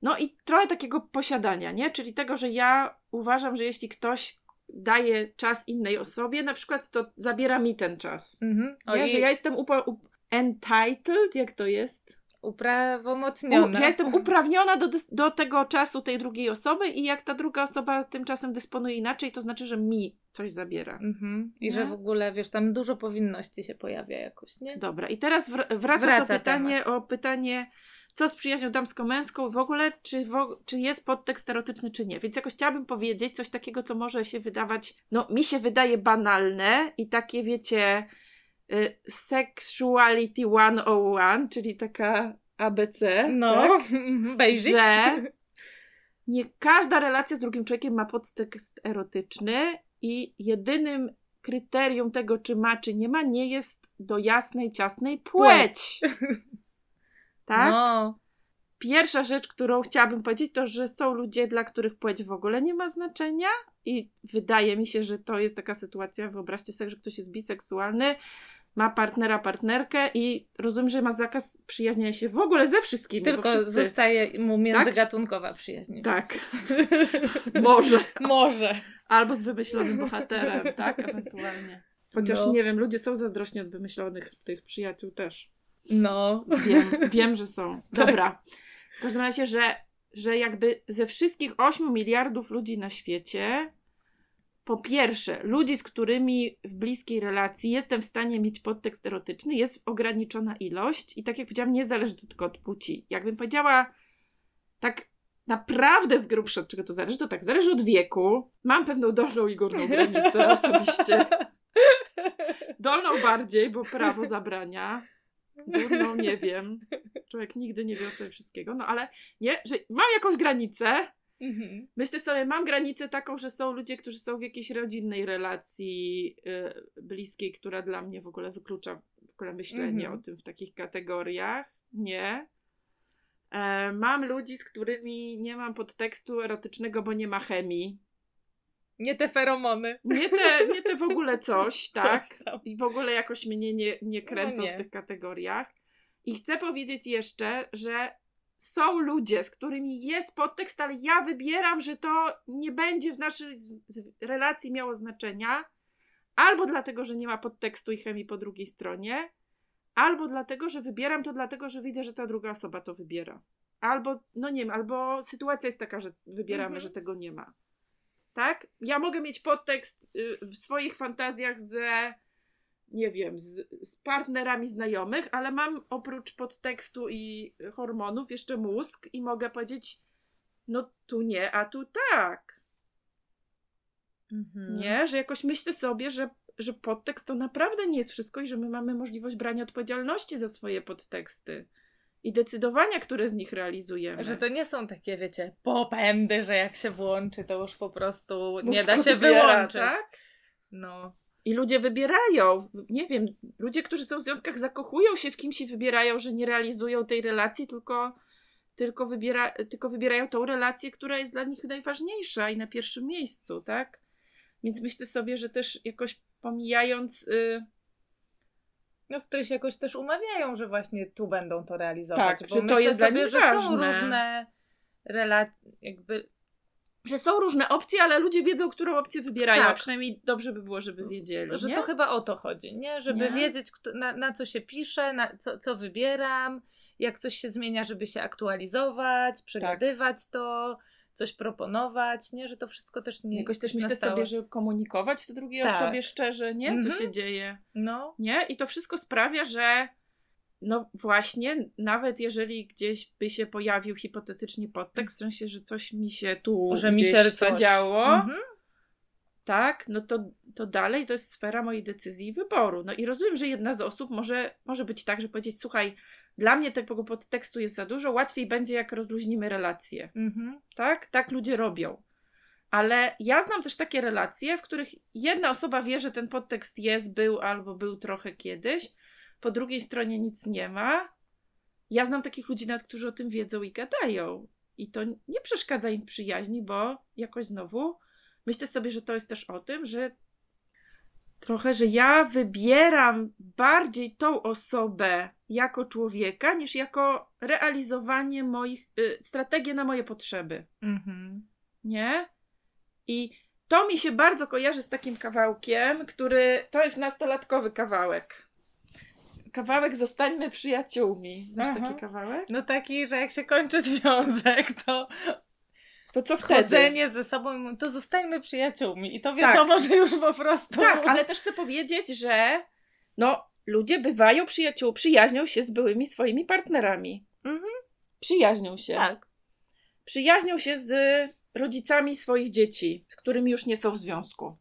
no i trochę takiego posiadania, nie? Czyli tego, że ja uważam, że jeśli ktoś daje czas innej osobie, na przykład, to zabiera mi ten czas. Mhm. Nie? Że ja jestem upo- up- entitled, jak to jest? Uprawomocniona. U, że ja jestem uprawniona do, do tego czasu tej drugiej osoby i jak ta druga osoba tymczasem dysponuje inaczej, to znaczy, że mi coś zabiera. Mhm. I Nie? że w ogóle, wiesz, tam dużo powinności się pojawia jakoś, nie? Dobra, i teraz wr- wraca, Wraca to pytanie o pytanie, co z przyjaźnią damsko-męską w ogóle, czy, czy jest podtekst erotyczny, czy nie. Więc jakoś chciałabym powiedzieć coś takiego, co może się wydawać, no mi się wydaje banalne i takie, wiecie, sexuality 101, czyli taka ABC, No, tak? basics. że nie każda relacja z drugim człowiekiem ma podtekst erotyczny i jedynym kryterium tego, czy ma, czy nie ma, nie jest do jasnej, ciasnej płeć. tak? No, Pierwsza rzecz, którą chciałabym powiedzieć, to, że są ludzie, dla których płeć w ogóle nie ma znaczenia i wydaje mi się, że to jest taka sytuacja, wyobraźcie sobie, że ktoś jest biseksualny, ma partnera, partnerkę i rozumiem, że ma zakaz przyjaźnienia się w ogóle ze wszystkimi. tylko wszyscy... zostaje mu międzygatunkowa przyjaźń. Tak. Może. Może. Albo z wymyślonym bohaterem, tak? Ewentualnie. Chociaż No. nie wiem, ludzie są zazdrośni od wymyślonych tych przyjaciół też. No. Wiem, wiem, że są. Dobra. W każdym razie, że, że jakby ze wszystkich 8 miliardów ludzi na świecie, po pierwsze, ludzi, z którymi w bliskiej relacji jestem w stanie mieć podtekst erotyczny, jest ograniczona ilość i tak jak powiedziałam, nie zależy to tylko od płci. Jakbym powiedziała tak naprawdę z grubsza, od czego to zależy, to tak, zależy od wieku. Mam pewną dolną i górną granicę osobiście. Dolną bardziej, bo prawo zabrania. Górną nie wiem. Człowiek nigdy nie wie o sobie wszystkiego. No ale nie, że mam jakąś granicę. Mhm. Myślę sobie, mam granicę taką, że są ludzie, którzy są w jakiejś rodzinnej relacji y, bliskiej, która dla mnie w ogóle wyklucza w ogóle myślenie Mhm. o tym w takich kategoriach. Nie. E, mam ludzi, z którymi nie mam podtekstu erotycznego, bo nie ma chemii. Nie te feromony. Nie te, nie te w ogóle coś, tak? Coś. I w ogóle jakoś mnie nie, nie kręcą No nie. w tych kategoriach. I chcę powiedzieć jeszcze, że są ludzie, z którymi jest podtekst, ale ja wybieram, że to nie będzie w naszej relacji miało znaczenia. Albo dlatego, że nie ma podtekstu i chemii po drugiej stronie, albo dlatego, że wybieram to dlatego, że widzę, że ta druga osoba to wybiera. Albo, no nie wiem, albo sytuacja jest taka, że wybieramy, Mhm. że tego nie ma. Tak? Ja mogę mieć podtekst y, w swoich fantazjach ze, nie wiem, z, z partnerami znajomych, ale mam oprócz podtekstu i hormonów jeszcze mózg i mogę powiedzieć, no tu nie, a tu tak. Mhm. Nie? Że jakoś myślę sobie, że, że podtekst to naprawdę nie jest wszystko i że my mamy możliwość brania odpowiedzialności za swoje podteksty i decydowania, które z nich realizujemy. Że to nie są takie, wiecie, popędy, że jak się włączy, to już po prostu nie Mózg da się odbiera, wyłączyć. tak? No. I ludzie wybierają, nie wiem, ludzie, którzy są w związkach, zakochują się w kimś i wybierają, że nie realizują tej relacji, tylko, tylko, wybiera, tylko wybierają tą relację, która jest dla nich najważniejsza i na pierwszym miejscu, tak? Więc myślę sobie, że też jakoś pomijając. Y, No, w których się jakoś też umawiają, że właśnie tu będą to realizować. Tak, bo że to jest dla sobie, że są ważne. różne relacje, jakby że są różne opcje, ale ludzie wiedzą, którą opcję wybierają. Tak. A przynajmniej dobrze by było, żeby wiedzieli. że nie? to chyba o to chodzi, nie? Żeby Nie? wiedzieć, kto, na, na co się pisze, na co, co wybieram, jak coś się zmienia, żeby się aktualizować, przegadywać to, coś proponować, nie? Że to wszystko też nie Jakoś też myślę sobie, że komunikować to drugiej Tak. osobie szczerze, nie? Co Mhm. się dzieje. No, Nie? I to wszystko sprawia, że no właśnie, nawet jeżeli gdzieś by się pojawił hipotetycznie podtekst, w sensie, że coś mi się tu że mi gdzieś się coś... zadziało, Mhm. tak, no to, to dalej to jest sfera mojej decyzji i wyboru. No i rozumiem, że jedna z osób może, może być tak, że powiedzieć, słuchaj, dla mnie tego podtekstu jest za dużo, łatwiej będzie jak rozluźnimy relacje. Mhm. Tak? Tak ludzie robią. Ale ja znam też takie relacje, w których jedna osoba wie, że ten podtekst jest, był albo był trochę kiedyś, po drugiej stronie nic nie ma. Ja znam takich ludzi, nawet którzy o tym wiedzą i gadają. I to nie przeszkadza im przyjaźni, bo jakoś znowu myślę sobie, że to jest też o tym, że trochę, że ja wybieram bardziej tą osobę jako człowieka, niż jako realizowanie moich, y, strategię na moje potrzeby Mhm. nie? I to mi się bardzo kojarzy z takim kawałkiem, który to jest nastolatkowy kawałek. Kawałek Zostańmy przyjaciółmi. Znasz Aha. taki kawałek? No taki, że jak się kończy związek, to To co wtedy? chodzenie ze sobą, to zostańmy przyjaciółmi. I to wiadomo, że już po prostu... Tak, ale też chcę powiedzieć, że no, ludzie bywają przyjaciół, przyjaźnią się z byłymi swoimi partnerami. Mhm. Przyjaźnią się. Tak. Przyjaźnią się z rodzicami swoich dzieci, z którymi już nie są w związku.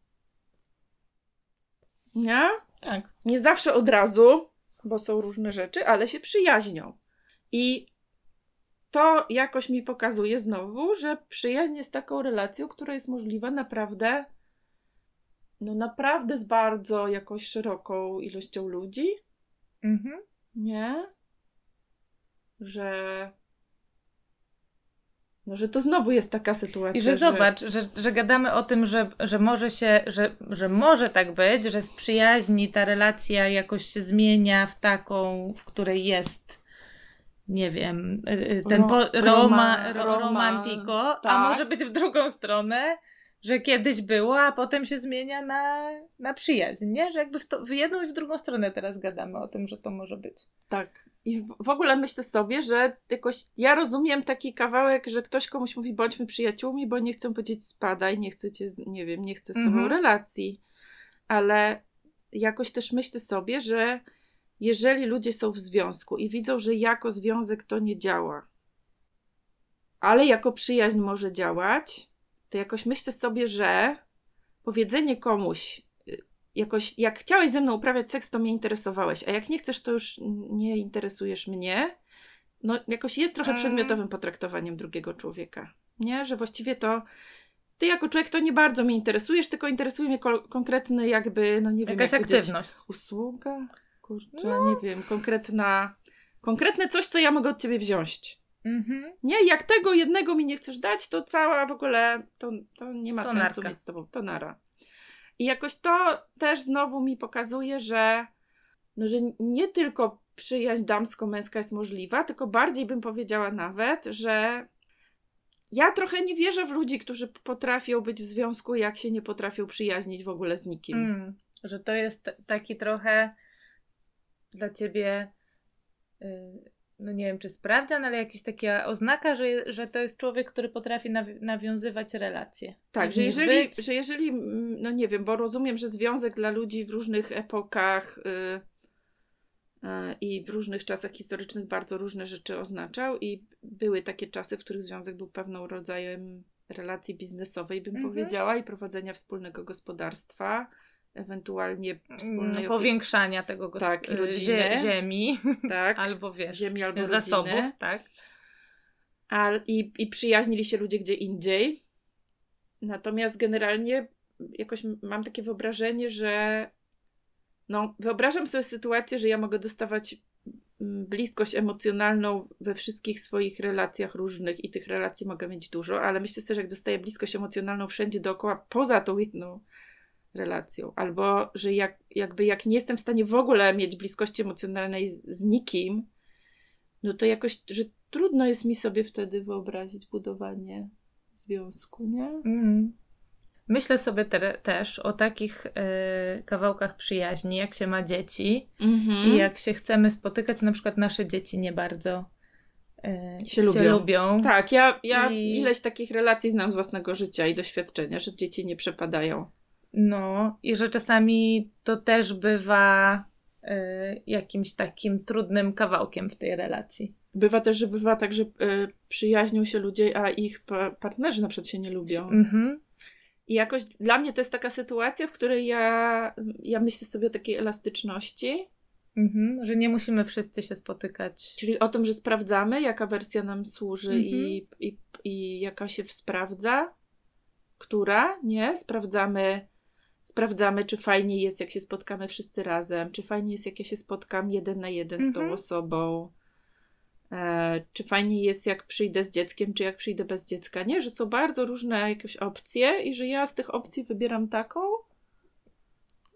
Nie? Tak. Nie zawsze od razu, bo są różne rzeczy, ale się przyjaźnią. I to jakoś mi pokazuje znowu, że przyjaźń jest taką relacją, która jest możliwa naprawdę, no naprawdę z bardzo jakoś szeroką ilością ludzi, Mhm. nie? Że. No, że to znowu jest taka sytuacja. I że zobacz, że, że gadamy o tym, że, że może się, że, że może tak być, że z przyjaźni ta relacja jakoś się zmienia w taką, w której jest, nie wiem, y, y, ten po, roma, roma- romantiko, a tak. może być w drugą stronę, że kiedyś było, a potem się zmienia na, na przyjaźń, nie? Że jakby w, to, w jedną i w drugą stronę teraz gadamy o tym, że to może być. Tak. I w, w ogóle myślę sobie, że jakoś ja rozumiem taki kawałek, że ktoś komuś mówi bądźmy przyjaciółmi, bo nie chcę powiedzieć spadaj, nie chcę cię, nie wiem, nie chcę z tobą Mhm. relacji. Ale jakoś też myślę sobie, że jeżeli ludzie są w związku i widzą, że jako związek to nie działa, ale jako przyjaźń może działać, to jakoś myślę sobie, że powiedzenie komuś, y, jakoś jak chciałeś ze mną uprawiać seks, to mnie interesowałeś, a jak nie chcesz, to już nie interesujesz mnie. No, jakoś jest trochę Mm. przedmiotowym potraktowaniem drugiego człowieka. Nie, że właściwie to ty jako człowiek to nie bardzo mnie interesujesz, tylko interesuje mnie ko- konkretny jakby, no nie wiem, Jakaś jak powiedzieć, aktywność. usługa? Kurczę, No. nie wiem, konkretna, konkretne coś, co ja mogę od ciebie wziąć. Mhm. Nie, jak tego jednego mi nie chcesz dać, to cała w ogóle, to, to nie ma To sensu mieć z tobą, to nara. I jakoś to też znowu mi pokazuje, że, no, że nie tylko przyjaźń damsko-męska jest możliwa, tylko bardziej bym powiedziała nawet, że ja trochę nie wierzę w ludzi, którzy potrafią być w związku, jak się nie potrafią przyjaźnić w ogóle z nikim. Mm, że to jest taki trochę dla ciebie, y, no nie wiem czy sprawdzian, ale jakaś taka oznaka, że, że to jest człowiek, który potrafi nawi- nawiązywać relacje. Tak, że jeżeli, być. że jeżeli, mm, no nie wiem, bo rozumiem, że związek dla ludzi w różnych epokach y, y, i w różnych czasach historycznych bardzo różne rzeczy oznaczał i były takie czasy, w których związek był pewną rodzajem relacji biznesowej, bym Mhm. powiedziała, i prowadzenia wspólnego gospodarstwa, ewentualnie Mm, wspólnej powiększania tego Tak, y, rodziny. zie- ziemi, tak, albo wiesz, ziemi albo zasobów, rodziny. tak? A, i, I przyjaźnili się ludzie gdzie indziej. Natomiast generalnie jakoś mam takie wyobrażenie, że no, wyobrażam sobie sytuację, że ja mogę dostawać bliskość emocjonalną we wszystkich swoich relacjach różnych i tych relacji mogę mieć dużo, ale myślę sobie, że jak dostaję bliskość emocjonalną wszędzie dookoła, poza tą jedną relacją, albo że jak, jakby jak nie jestem w stanie w ogóle mieć bliskości emocjonalnej z, z nikim, no to jakoś, że trudno jest mi sobie wtedy wyobrazić budowanie związku, nie? Mm. Myślę sobie te, też o takich y, kawałkach przyjaźni, jak się ma dzieci Mhm. i jak się chcemy spotykać, na przykład nasze dzieci nie bardzo y, Się lubią. lubią. Tak, ja, ja I- ileś takich relacji znam z własnego życia i doświadczenia, że dzieci nie przepadają. No i że czasami to też bywa y, jakimś takim trudnym kawałkiem w tej relacji. Bywa też, że bywa tak, że y, przyjaźnią się ludzie, a ich pa- partnerzy na przykład się nie lubią. Mhm. I jakoś dla mnie to jest taka sytuacja, w której ja, ja myślę sobie o takiej elastyczności, Mhm. Że nie musimy wszyscy się spotykać. czyli o tym, że sprawdzamy, jaka wersja nam służy Mhm. i, i, i jaka się sprawdza, która, nie? Sprawdzamy, sprawdzamy, czy fajnie jest, jak się spotkamy wszyscy razem, czy fajnie jest, jak ja się spotkam jeden na jeden z tą Mhm. osobą, e, czy fajnie jest, jak przyjdę z dzieckiem, czy jak przyjdę bez dziecka, nie? Że są bardzo różne jakieś opcje i że ja z tych opcji wybieram taką,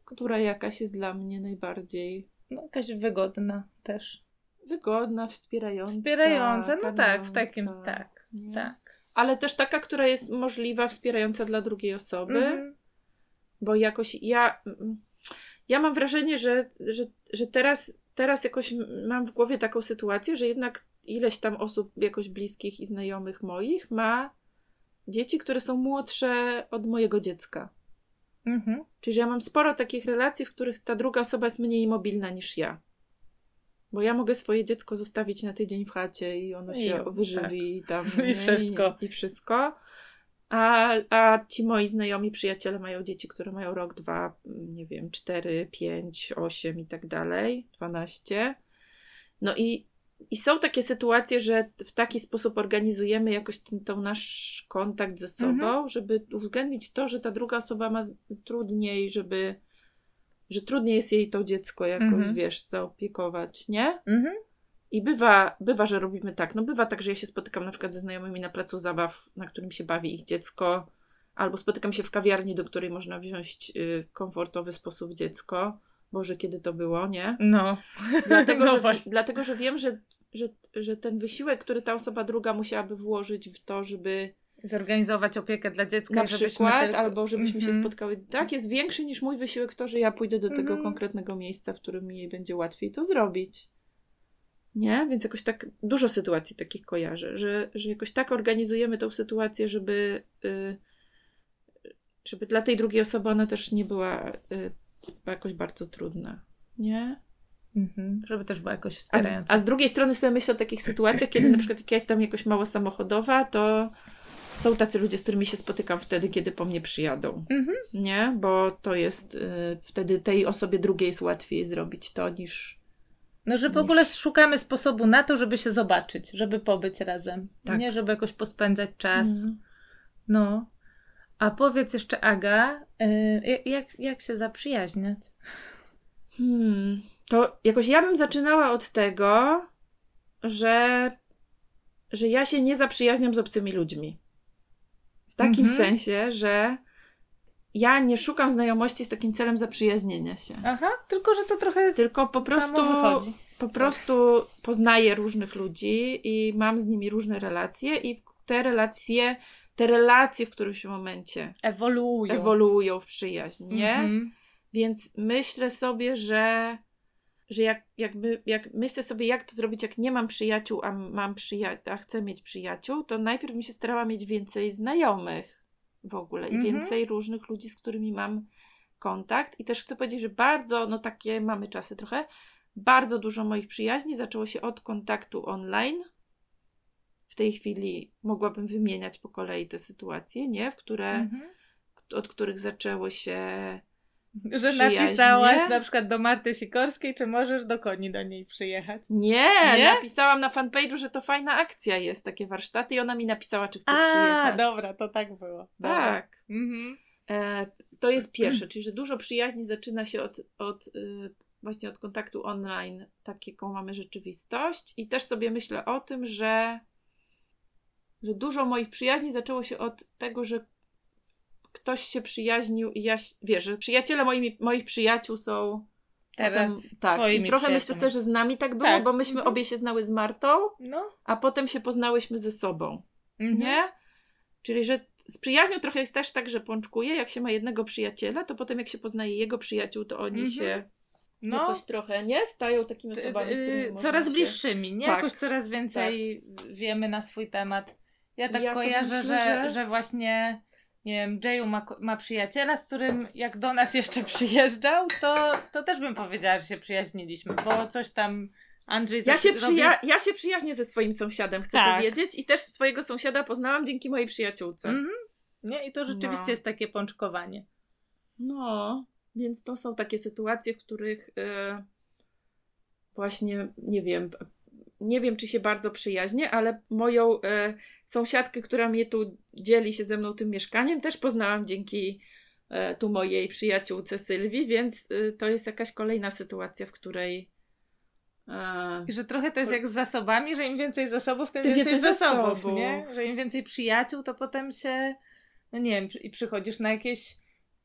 która jakaś jest dla mnie najbardziej No, jakaś wygodna też. wygodna, wspierająca. Wspierająca, no tak, w takim, tak, nie? tak. Ale też taka, która jest możliwa, wspierająca dla drugiej osoby, Mhm. Bo jakoś ja, ja mam wrażenie, że, że, że teraz teraz jakoś mam w głowie taką sytuację, że jednak ileś tam osób jakoś bliskich i znajomych moich ma dzieci, które są młodsze od mojego dziecka. Mhm. Czyli, że ja mam sporo takich relacji, w których ta druga osoba jest mniej mobilna niż ja. Bo ja mogę swoje dziecko zostawić na tydzień w chacie i ono się I, wyżywi tak. tam. I wszystko. I, I, wszystko. A, a ci moi znajomi, przyjaciele mają dzieci, które mają rok, dwa, nie wiem, cztery, pięć, osiem i tak dalej, dwanaście. No i, i są takie sytuacje, że w taki sposób organizujemy jakoś ten, ten nasz kontakt ze sobą, mhm. żeby uwzględnić to, że ta druga osoba ma trudniej, żeby że trudniej jest jej to dziecko jakoś, mhm. wiesz, zaopiekować, nie? Mhm. I bywa, bywa, że robimy tak. No bywa tak, że ja się spotykam na przykład ze znajomymi na placu zabaw, na którym się bawi ich dziecko, albo spotykam się w kawiarni, do której można wziąć y, komfortowy sposób dziecko. Boże, kiedy to było, nie? No. Dlatego, no że, dlatego że wiem, że, że, że ten wysiłek, który ta osoba druga musiałaby włożyć w to, żeby zorganizować opiekę dla dziecka. Na przykład, albo żebyśmy mm -hmm. się mhm. spotkały. Tak, jest większy niż mój wysiłek to, że ja pójdę do tego mm -hmm. konkretnego miejsca, w którym jej będzie łatwiej to zrobić. Nie? Więc jakoś tak dużo sytuacji takich kojarzę, że, że jakoś tak organizujemy tą sytuację, żeby, y, żeby dla tej drugiej osoby ona też nie była y, jakoś bardzo trudna. Nie? Mhm, żeby też była jakoś wspierająca. A z, a z drugiej strony sobie myślę o takich sytuacjach, kiedy na przykład jak ja jestem jakoś mało samochodowa, to są tacy ludzie, z którymi się spotykam wtedy, kiedy po mnie przyjadą. Mhm. Nie? Bo to jest y, wtedy tej osobie drugiej jest łatwiej zrobić to niż. No, że w niż... ogóle szukamy sposobu na to, żeby się zobaczyć, żeby pobyć razem. Tak. Nie, żeby jakoś pospędzać czas. Mhm. No. A powiedz jeszcze, Aga, y, jak, jak się zaprzyjaźniać? Hmm. To jakoś ja bym zaczynała od tego, że, że ja się nie zaprzyjaźniam z obcymi ludźmi. W takim mhm. sensie, że ja nie szukam znajomości z takim celem zaprzyjaźnienia się. Aha, tylko że to trochę. Tylko po prostu. Po prostu poznaję różnych ludzi i mam z nimi różne relacje, i te relacje, te relacje w którymś momencie ewoluują, ewoluują w przyjaźń, nie? Mhm. Więc myślę sobie, że że jak, jakby, jak myślę sobie, jak to zrobić, jak nie mam przyjaciół, a mam przyja- a chcę mieć przyjaciół, to najpierw bym się starała mieć więcej znajomych w ogóle i mhm. więcej różnych ludzi, z którymi mam kontakt. I też chcę powiedzieć, że bardzo, no takie mamy czasy trochę, bardzo dużo moich przyjaźni zaczęło się od kontaktu online. W tej chwili mogłabym wymieniać po kolei te sytuacje, nie? W które, mhm. od których zaczęło się że napisałaś na przykład do Marty Sikorskiej, czy możesz do koni do niej przyjechać? Nie, Nie? napisałam na fanpage'u, że to fajna akcja jest, takie warsztaty i ona mi napisała, czy chce A, przyjechać. dobra, to tak było. Dobra. Tak. Mhm. E, to jest pierwsze, czyli że dużo przyjaźni zaczyna się od, od y, właśnie od kontaktu online, taką mamy rzeczywistość i też sobie myślę o tym, że że dużo moich przyjaźni zaczęło się od tego, że ktoś się przyjaźnił i ja, wiesz, że przyjaciele moimi, moich przyjaciół są Teraz potem, tak, i trochę myślę sobie, że z nami tak było, tak. bo myśmy mhm. obie się znały z Martą, no. a potem się poznałyśmy ze sobą, mhm. nie? Czyli, że z przyjaźnią trochę jest też tak, że pączkuje, jak się ma jednego przyjaciela, to potem jak się poznaje jego przyjaciół, to oni mhm. się no. jakoś trochę, nie? Stają takimi osobami, z którymi Coraz się... bliższymi, nie? Tak. Jakoś coraz więcej tak. wiemy na swój temat. Ja tak ja kojarzę, myślę, że... że właśnie nie wiem, Jayu ma, ma przyjaciela, z którym jak do nas jeszcze przyjeżdżał, to, to też bym powiedziała, że się przyjaźniliśmy, bo coś tam Andrzej ja się, przyja- ja się przyjaźnię ze swoim sąsiadem, chcę tak. powiedzieć, i też swojego sąsiada poznałam dzięki mojej przyjaciółce. Mm-hmm. Nie? I to rzeczywiście no. jest takie pączkowanie. No, więc to są takie sytuacje, w których yy, właśnie, nie wiem, nie wiem, czy się bardzo przyjaźnię, ale moją e, sąsiadkę, która mnie tu dzieli się ze mną tym mieszkaniem, też poznałam dzięki e, tu mojej przyjaciółce Sylwii, więc e, to jest jakaś kolejna sytuacja, w której. E, że trochę to jest jak z zasobami, że im więcej zasobów, tym, tym więcej, więcej zasobów, zasobów, nie? Że im więcej przyjaciół, to potem się, no nie wiem, i przychodzisz na jakieś,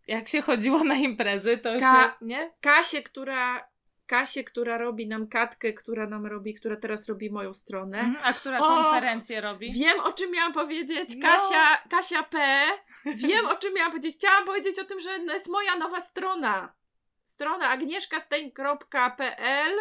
jak się chodziło na imprezy, to Ka- się, nie? Kasie, która Kasię, która robi nam katkę, która nam robi, która teraz robi moją stronę. Mm, a która konferencję robi? Wiem, o czym miałam powiedzieć. No. Kasia, Kasia P. Wiem, o czym miałam powiedzieć. Chciałam powiedzieć o tym, że jest moja nowa strona. Strona agnieszkastein.pl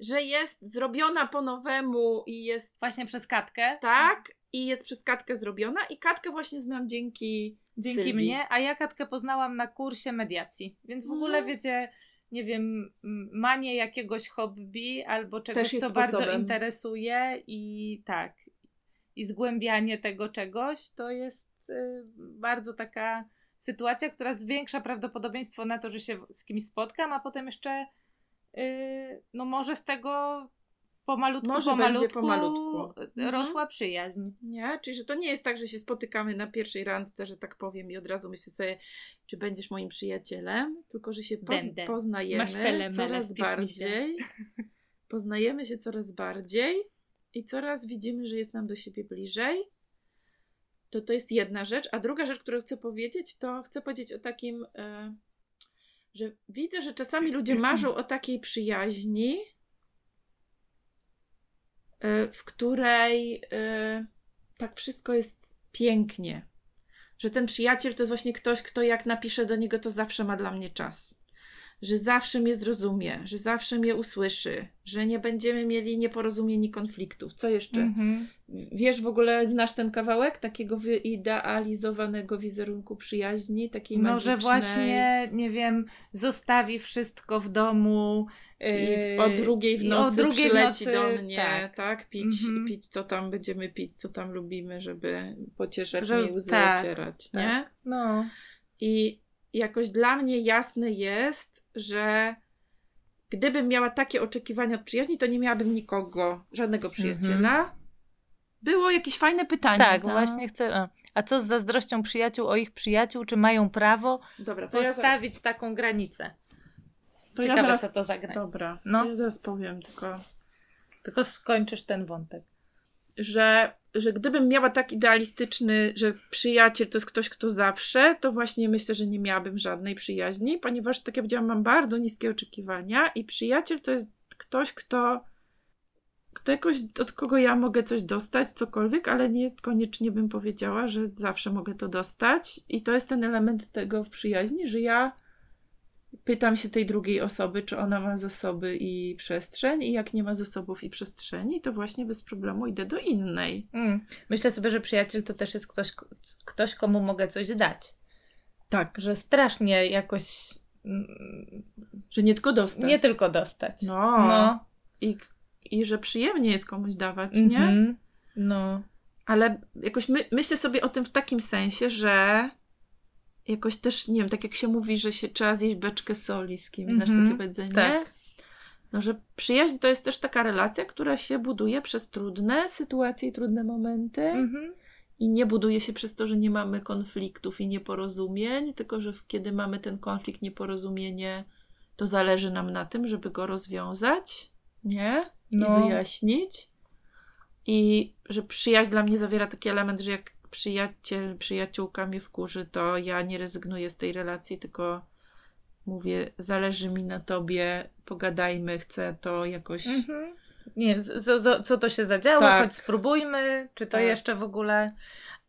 że jest zrobiona po nowemu i jest Właśnie przez Katkę. tak, i jest przez Katkę zrobiona i Katkę właśnie znam dzięki Dzięki Sylwii. mnie, a ja Katkę poznałam na kursie mediacji. Więc w ogóle Mhm. wiecie, nie wiem, m, manie jakiegoś hobby albo czegoś, co bardzo sposobem. interesuje i tak, i zgłębianie tego czegoś, to jest y, bardzo taka sytuacja, która zwiększa prawdopodobieństwo na to, że się z kimś spotkam, a potem jeszcze y, no może z tego pomalutku, Może pomalutku, będzie pomalutku. y, Mhm. rosła przyjaźń. Nie? Czyli, że to nie jest tak, że się spotykamy na pierwszej randce, że tak powiem, i od razu myślę sobie, czy będziesz moim przyjacielem, tylko że się Będę. poznajemy pele, coraz mi się. bardziej. Poznajemy się coraz bardziej i coraz widzimy, że jest nam do siebie bliżej. To to jest jedna rzecz. A druga rzecz, którą chcę powiedzieć, to chcę powiedzieć o takim, e, że widzę, że czasami ludzie marzą o takiej przyjaźni, e, w której e, tak wszystko jest pięknie. Że ten przyjaciel to jest właśnie ktoś, kto jak napiszę do niego, to zawsze ma dla mnie czas. Że zawsze mnie zrozumie, że zawsze mnie usłyszy, że nie będziemy mieli nieporozumień i konfliktów. Co jeszcze? Mhm. Wiesz, w ogóle znasz ten kawałek takiego wyidealizowanego wizerunku przyjaźni, takiej No, magicznej. że właśnie, nie wiem, zostawi wszystko w domu. I yy, w- o drugiej w nocy drugiej w przyleci nocy, do mnie, tak, tak. pić, Mhm. pić co tam będziemy pić, co tam lubimy, żeby pocieszać Żeby- mi łzy tak, ocierać, nie? tak. No. I jakoś dla mnie jasne jest, że gdybym miała takie oczekiwania od przyjaźni, to nie miałabym nikogo, żadnego przyjaciela. Było jakieś fajne pytanie. Mhm. Tak, no. właśnie chcę. A, a co z zazdrością przyjaciół o ich przyjaciół? Czy mają prawo Dobra, to ja, postawić taką granicę? to ja Ciekawe, zaraz... co to za granica. Dobra, No. to ja zaraz powiem, tylko... Tylko skończysz ten wątek. Że, że gdybym miała tak idealistyczny, że przyjaciel to jest ktoś, kto zawsze, to właśnie myślę, że nie miałabym żadnej przyjaźni, ponieważ, tak jak powiedziałam, mam bardzo niskie oczekiwania i przyjaciel to jest ktoś, kto, kto jakoś, od kogo ja mogę coś dostać, cokolwiek, ale niekoniecznie bym powiedziała, że zawsze mogę to dostać. I to jest ten element tego w przyjaźni, że ja pytam się tej drugiej osoby, czy ona ma zasoby i przestrzeń, i jak nie ma zasobów i przestrzeni, to właśnie bez problemu idę do innej. Mm. Myślę sobie, że przyjaciel to też jest ktoś, ktoś, komu mogę coś dać. Tak. Że strasznie jakoś. mm, Że nie tylko dostać. Nie tylko dostać. No. No. I, I że przyjemnie jest komuś dawać, nie? Mhm. No. Ale jakoś my, myślę sobie o tym w takim sensie, że jakoś też, nie wiem, tak jak się mówi, że się trzeba zjeść beczkę soli z kimś, znasz Mhm. takie powiedzenie? Tak. No, że przyjaźń to jest też taka relacja, która się buduje przez trudne sytuacje i trudne momenty. Mhm. I nie buduje się przez to, że nie mamy konfliktów i nieporozumień, tylko że kiedy mamy ten konflikt, nieporozumienie, to zależy nam na tym, żeby go rozwiązać, nie? No. I wyjaśnić. I że przyjaźń dla mnie zawiera taki element, że jak przyjaciel, przyjaciółka mnie wkurzy, to ja nie rezygnuję z tej relacji, tylko mówię, zależy mi na tobie, pogadajmy, chcę to jakoś. Mhm. Nie, z, z, co to się zadziało, Tak. choć spróbujmy, czy to Tak. jeszcze w ogóle.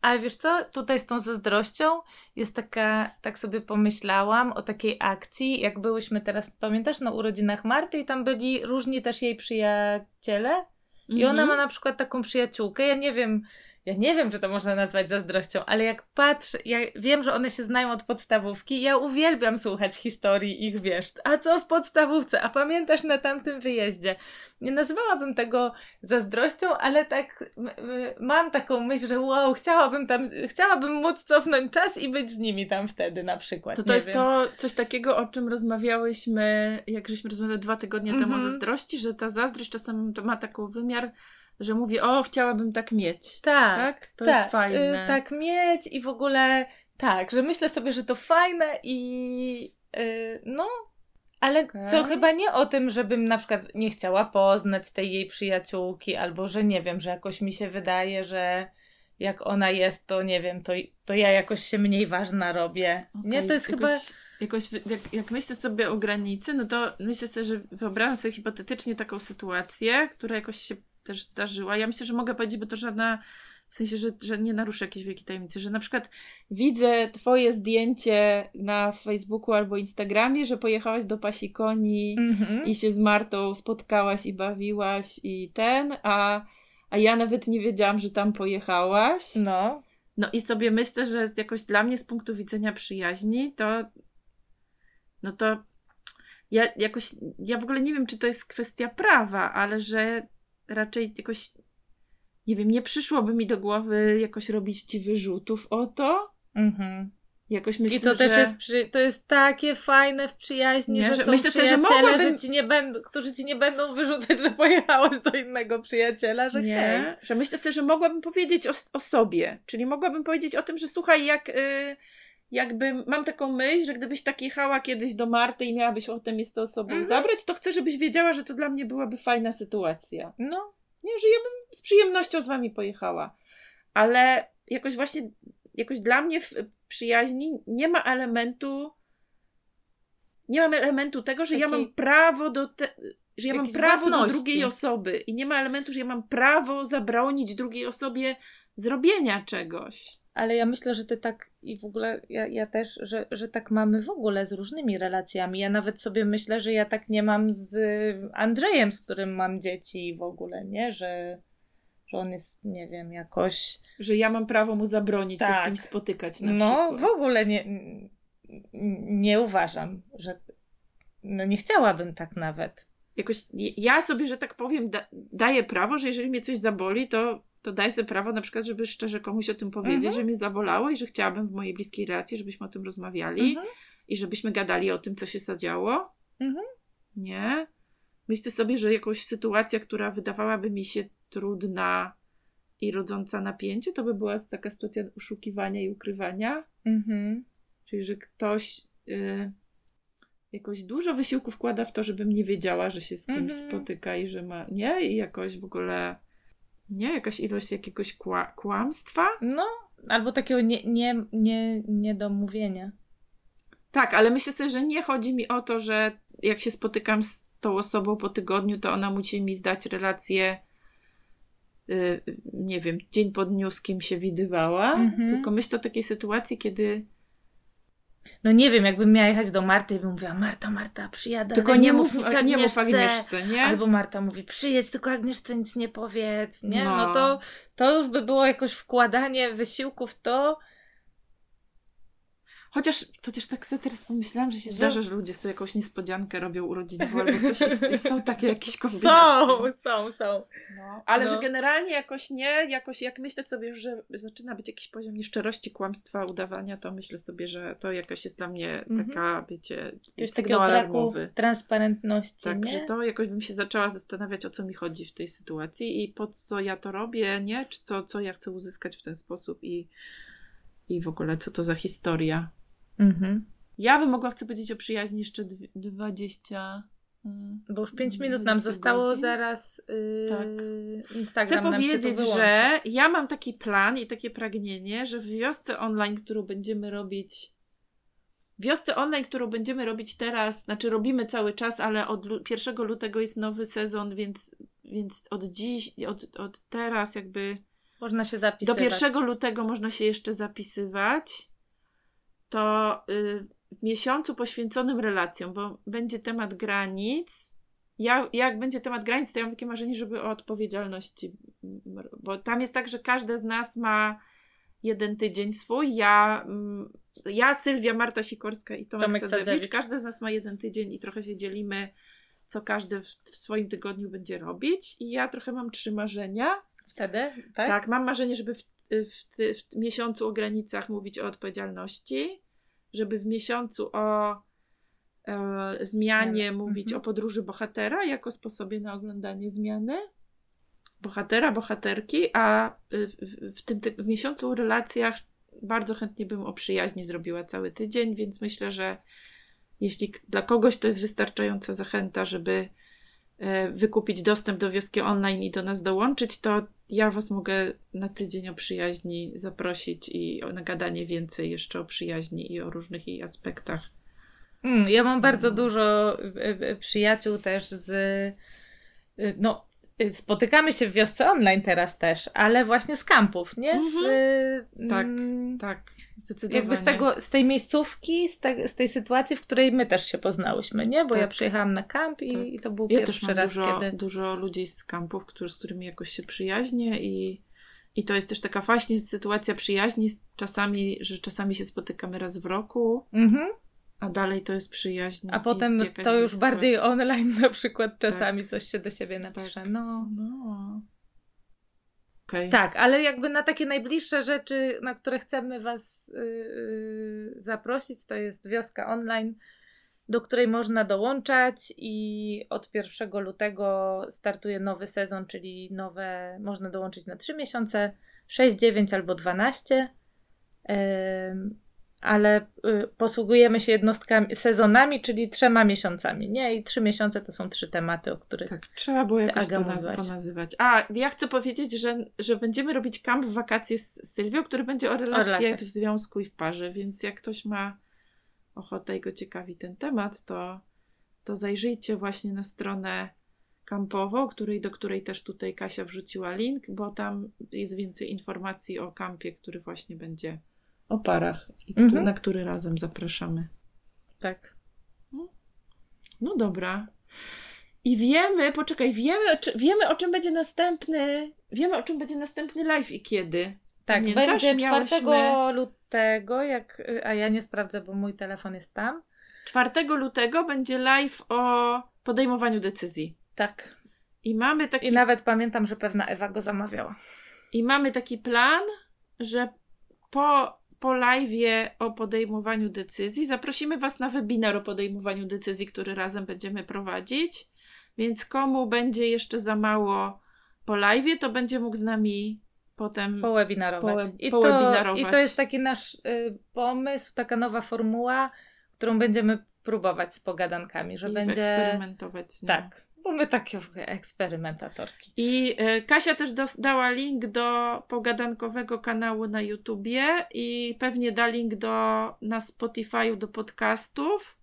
Ale wiesz co, tutaj z tą zazdrością jest taka, tak sobie pomyślałam o takiej akcji, jak byłyśmy teraz, pamiętasz, na urodzinach Marty i tam byli różni też jej przyjaciele i ona Mhm. ma na przykład taką przyjaciółkę, ja nie wiem, ja nie wiem, czy to można nazwać zazdrością, ale jak patrzę, ja wiem, że one się znają od podstawówki, ja uwielbiam słuchać historii ich, wiesz, a co w podstawówce, a pamiętasz na tamtym wyjeździe? Nie nazwałabym tego zazdrością, ale tak mam taką myśl, że wow, chciałabym tam, chciałabym móc cofnąć czas i być z nimi tam wtedy na przykład. To to nie jest wiem. to coś takiego, o czym rozmawiałyśmy, jak żeśmy rozmawiały dwa tygodnie temu o Mhm. zazdrości, że ta zazdrość czasem ma taki wymiar, że mówi, o, chciałabym tak mieć. Tak, Tak? To tak, jest fajne. y, tak mieć i w ogóle tak, że myślę sobie, że to fajne i y, no, ale Okej. to chyba nie o tym, żebym na przykład nie chciała poznać tej jej przyjaciółki, albo że nie wiem, że jakoś mi się wydaje, że jak ona jest, to nie wiem, to, to ja jakoś się mniej ważna robię. Nie, Okej, to jest jakoś, chyba... Jakoś, jak, jak myślę sobie o granicy, no to myślę sobie, że wyobrażam sobie hipotetycznie taką sytuację, która jakoś się też zdarzyła. Ja myślę, że mogę powiedzieć, bo to żadna W sensie, że, że nie naruszę jakiejś wielkiej tajemnicy, że na przykład widzę twoje zdjęcie na Facebooku albo Instagramie, że pojechałaś do Pasikoni Mhm. i się z Martą spotkałaś i bawiłaś i ten, a, a ja nawet nie wiedziałam, że tam pojechałaś. No. No i sobie myślę, że jakoś dla mnie z punktu widzenia przyjaźni, to no to ja jakoś, ja w ogóle nie wiem, czy to jest kwestia prawa, ale że raczej jakoś, nie wiem, nie przyszłoby mi do głowy jakoś robić ci wyrzutów o to. Mhm. Jakoś myślę, I to też że... jest, przy... to jest takie fajne w przyjaźni, Nie, że, że są myślę sobie, że przyjaciele, mogłabym- że ci nie będą, którzy ci nie będą wyrzucać, że pojechałaś do innego przyjaciela, że hej. Nie, że myślę sobie, że mogłabym powiedzieć o, o sobie. Czyli mogłabym powiedzieć o tym, że słuchaj, jak y, jakby mam taką myśl, że gdybyś tak jechała kiedyś do Marty i miałabyś ochotę mnie z tą osobą Mhm. zabrać, to chcę, żebyś wiedziała, że to dla mnie byłaby fajna sytuacja. No. Nie, że ja bym z przyjemnością z wami pojechała. Ale jakoś właśnie, jakoś dla mnie w przyjaźni nie ma elementu, nie mam elementu tego, że ja Takiej- mam prawo do te, że ja mam prawo do własności. drugiej osoby i nie ma elementu, że ja mam prawo zabronić drugiej osobie zrobienia czegoś. Ale ja myślę, że ty tak i w ogóle ja, ja też, że, że tak mamy w ogóle z różnymi relacjami. Ja nawet sobie myślę, że ja tak nie mam z Andrzejem, z którym mam dzieci w ogóle, nie? Że, że on jest, nie wiem, jakoś. Że ja mam prawo mu zabronić się z Tak. kimś spotykać na No, przykład. w ogóle nie, nie uważam, że. No nie chciałabym tak nawet. jakoś ja sobie, że tak powiem, da, daję prawo, że jeżeli mnie coś zaboli, to, to daję sobie prawo na przykład, żeby szczerze komuś o tym powiedzieć, Mhm. że mnie zabolało i że chciałabym w mojej bliskiej relacji, żebyśmy o tym rozmawiali Mhm. i żebyśmy gadali o tym, co się zadziało. Mhm. Nie? Myślę sobie, że jakąś sytuacja, która wydawałaby mi się trudna i rodząca napięcie, to by była taka sytuacja oszukiwania i ukrywania. Mhm. Czyli, że ktoś y, jakoś dużo wysiłku wkłada w to, żebym nie wiedziała, że się z kimś Mhm. spotyka i że ma. Nie? I jakoś w ogóle. Nie? Jakaś ilość jakiegoś kła, kłamstwa? No, albo takiego nie, nie, nie, niedomówienia. Tak, ale myślę sobie, że nie chodzi mi o to, że jak się spotykam z tą osobą po tygodniu, to ona musi mi zdać relację. y, nie wiem, dzień po dniu z kim się widywała. Mhm. Tylko myślę o takiej sytuacji, kiedy. No nie wiem, jakbym miała jechać do Marty i bym mówiła, Marta, Marta, przyjadę, Tylko ale nie mów, nic nie mów Agnieszce. Agnieszce, nie? Albo Marta mówi, przyjedź, tylko Agnieszce nic nie powiedz, nie? No, No. to, to już by było jakoś wkładanie wysiłku w to. Chociaż, chociaż tak sobie teraz pomyślałam, że się Że- zdarza, że ludzie sobie jakąś niespodziankę robią urodzinową albo coś jest, i są takie jakieś Są, kombinacje. są, są. No, ale No. że generalnie jakoś nie, jakoś jak myślę sobie, że zaczyna być jakiś poziom nieszczerości, kłamstwa, udawania, to myślę sobie, że to jakaś jest dla mnie Mhm. taka, wiecie, Jakiegoś sygnał alarmowy. transparentności, Tak, nie? że to jakoś bym się zaczęła zastanawiać, o co mi chodzi w tej sytuacji i po co ja to robię, nie? Czy co, co ja chcę uzyskać w ten sposób i, i w ogóle co to za historia. Mhm. Ja bym mogła, chcę powiedzieć o przyjaźni jeszcze dw- 20. y, Bo już 5 minut 20 nam zostało, godzin. zaraz yy, Tak. Instagram Chcę powiedzieć, że ja mam taki plan i takie pragnienie, że w wiosce online, którą będziemy robić. Wiosce online, którą będziemy robić teraz, znaczy robimy cały czas, ale od lu- 1 lutego jest nowy sezon, więc, więc od dziś, od, od teraz jakby Można się do zapisywać. 1 lutego można się jeszcze zapisywać. To y, w miesiącu poświęconym relacjom, bo będzie temat granic. Ja, jak będzie temat granic, to ja mam takie marzenie, żeby o odpowiedzialności. mm, Bo tam jest tak, że każda z nas ma jeden tydzień swój. Ja, mm, ja Sylwia, Marta Sikorska i Tomek, Tomek Sadzewicz. Sadzewicz. Każda z nas ma jeden tydzień i trochę się dzielimy, co każdy w, w swoim tygodniu będzie robić. I ja trochę mam trzy marzenia. Wtedy, tak? Tak, mam marzenie, żeby w, w, ty- w miesiącu o granicach mówić o odpowiedzialności, żeby w miesiącu o e, zmianie Zmiany. mówić Mhm. o podróży bohatera jako sposobie na oglądanie zmiany bohatera, bohaterki, a y, w, tym ty- w miesiącu o relacjach bardzo chętnie bym o przyjaźni zrobiła cały tydzień, więc myślę, że jeśli dla kogoś to jest wystarczająca zachęta, żeby e, wykupić dostęp do wioski online i do nas dołączyć, to ja Was mogę na tydzień o przyjaźni zaprosić i o nagadanie więcej jeszcze o przyjaźni i o różnych jej aspektach. Mm, ja mam bardzo No. dużo y, y, przyjaciół też z. y, No, spotykamy się w wiosce online teraz też, ale właśnie z kampów, nie? Z, Mhm. y, Tak, mm, Tak, zdecydowanie. jakby z, tego, z tej miejscówki, z, te, z tej sytuacji, w której my też się poznałyśmy, nie? Bo ja Tak. przyjechałam na kamp i, Tak. i to był Ja też pierwszy mam raz, dużo, kiedy... dużo ludzi z kampów, którzy, z którymi jakoś się przyjaźnię i, i to jest też taka właśnie sytuacja przyjaźni czasami, że czasami się spotykamy raz w roku, Mhm. A dalej to jest przyjaźń. A potem to już bliskość. bardziej online na przykład czasami coś się do siebie napisze. Tak. No. No. Okej. Tak, ale jakby na takie najbliższe rzeczy, na które chcemy Was yy, zaprosić, to jest wioska online, do której można dołączać i od 1 lutego startuje nowy sezon, czyli nowe, można dołączyć na 3 miesiące, 6, 9 albo 12. Ym, ale y, posługujemy się jednostkami, sezonami, czyli trzema miesiącami, nie? I trzy miesiące to są trzy tematy, o których Tak, trzeba było jakoś to naz- ponazywać. A, ja chcę powiedzieć, że, że będziemy robić kamp w wakacje z Sylwią, który będzie o relacjach, relacjach. w związku i w parze, więc jak ktoś ma ochotę i go ciekawi ten temat, to, to zajrzyjcie właśnie na stronę kampową, której, do której też tutaj Kasia wrzuciła link, bo tam jest więcej informacji o kampie, który właśnie będzie o parach Mhm. na który razem zapraszamy. tak. No dobra. I wiemy, poczekaj, wiemy, czy, wiemy o czym będzie następny, wiemy o czym będzie następny live i kiedy. Tak, Pamiętasz? będzie Miałyśmy- 4 lutego, jak, a ja nie sprawdzę, bo mój telefon jest tam. 4 lutego będzie live o podejmowaniu decyzji. Tak. I mamy taki, I nawet pamiętam, że pewna Ewa go zamawiała. i mamy taki plan, że po, po live'ie o podejmowaniu decyzji zaprosimy Was na webinar o podejmowaniu decyzji, który razem będziemy prowadzić. Więc komu będzie jeszcze za mało po live'ie, to będzie mógł z nami potem Powebinarować. Powe- I, to. I to jest taki nasz y, pomysł, taka nowa formuła, którą będziemy próbować z pogadankami, że i będzie. eksperymentować z nią. Tak, bo my takie eksperymentatorki. I e, Kasia też dała link do pogadankowego kanału na YouTubie i pewnie da link do, na Spotify'u do podcastów.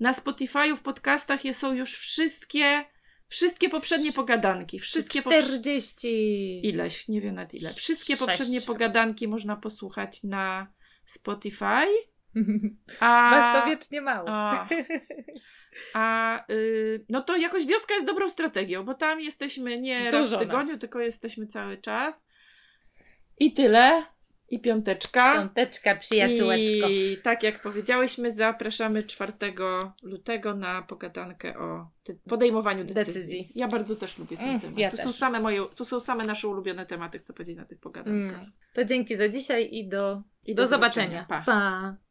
Na Spotify'u w podcastach są już wszystkie, wszystkie poprzednie pogadanki. Wszystkie poprze- 40. Ileś, nie wiem nawet ile. Wszystkie poprzednie pogadanki można posłuchać na Spotify. A, Was to wiecznie mało. A, a y, no to jakoś wioska jest dobrą strategią, bo tam jesteśmy nie raz w tygodniu, tylko jesteśmy cały czas. I tyle. I piąteczka. Piąteczka, przyjaciółeczko. I tak jak powiedziałyśmy, zapraszamy 4 lutego na pogadankę o podejmowaniu decyzji. Decyzji. Ja bardzo też lubię ten Mm, temat. ja tu, też. są same moje, tu są same nasze ulubione tematy, chcę powiedzieć na tych pogadankach. Mm. To dzięki za dzisiaj i do, I do, zobaczenia. Pa. pa.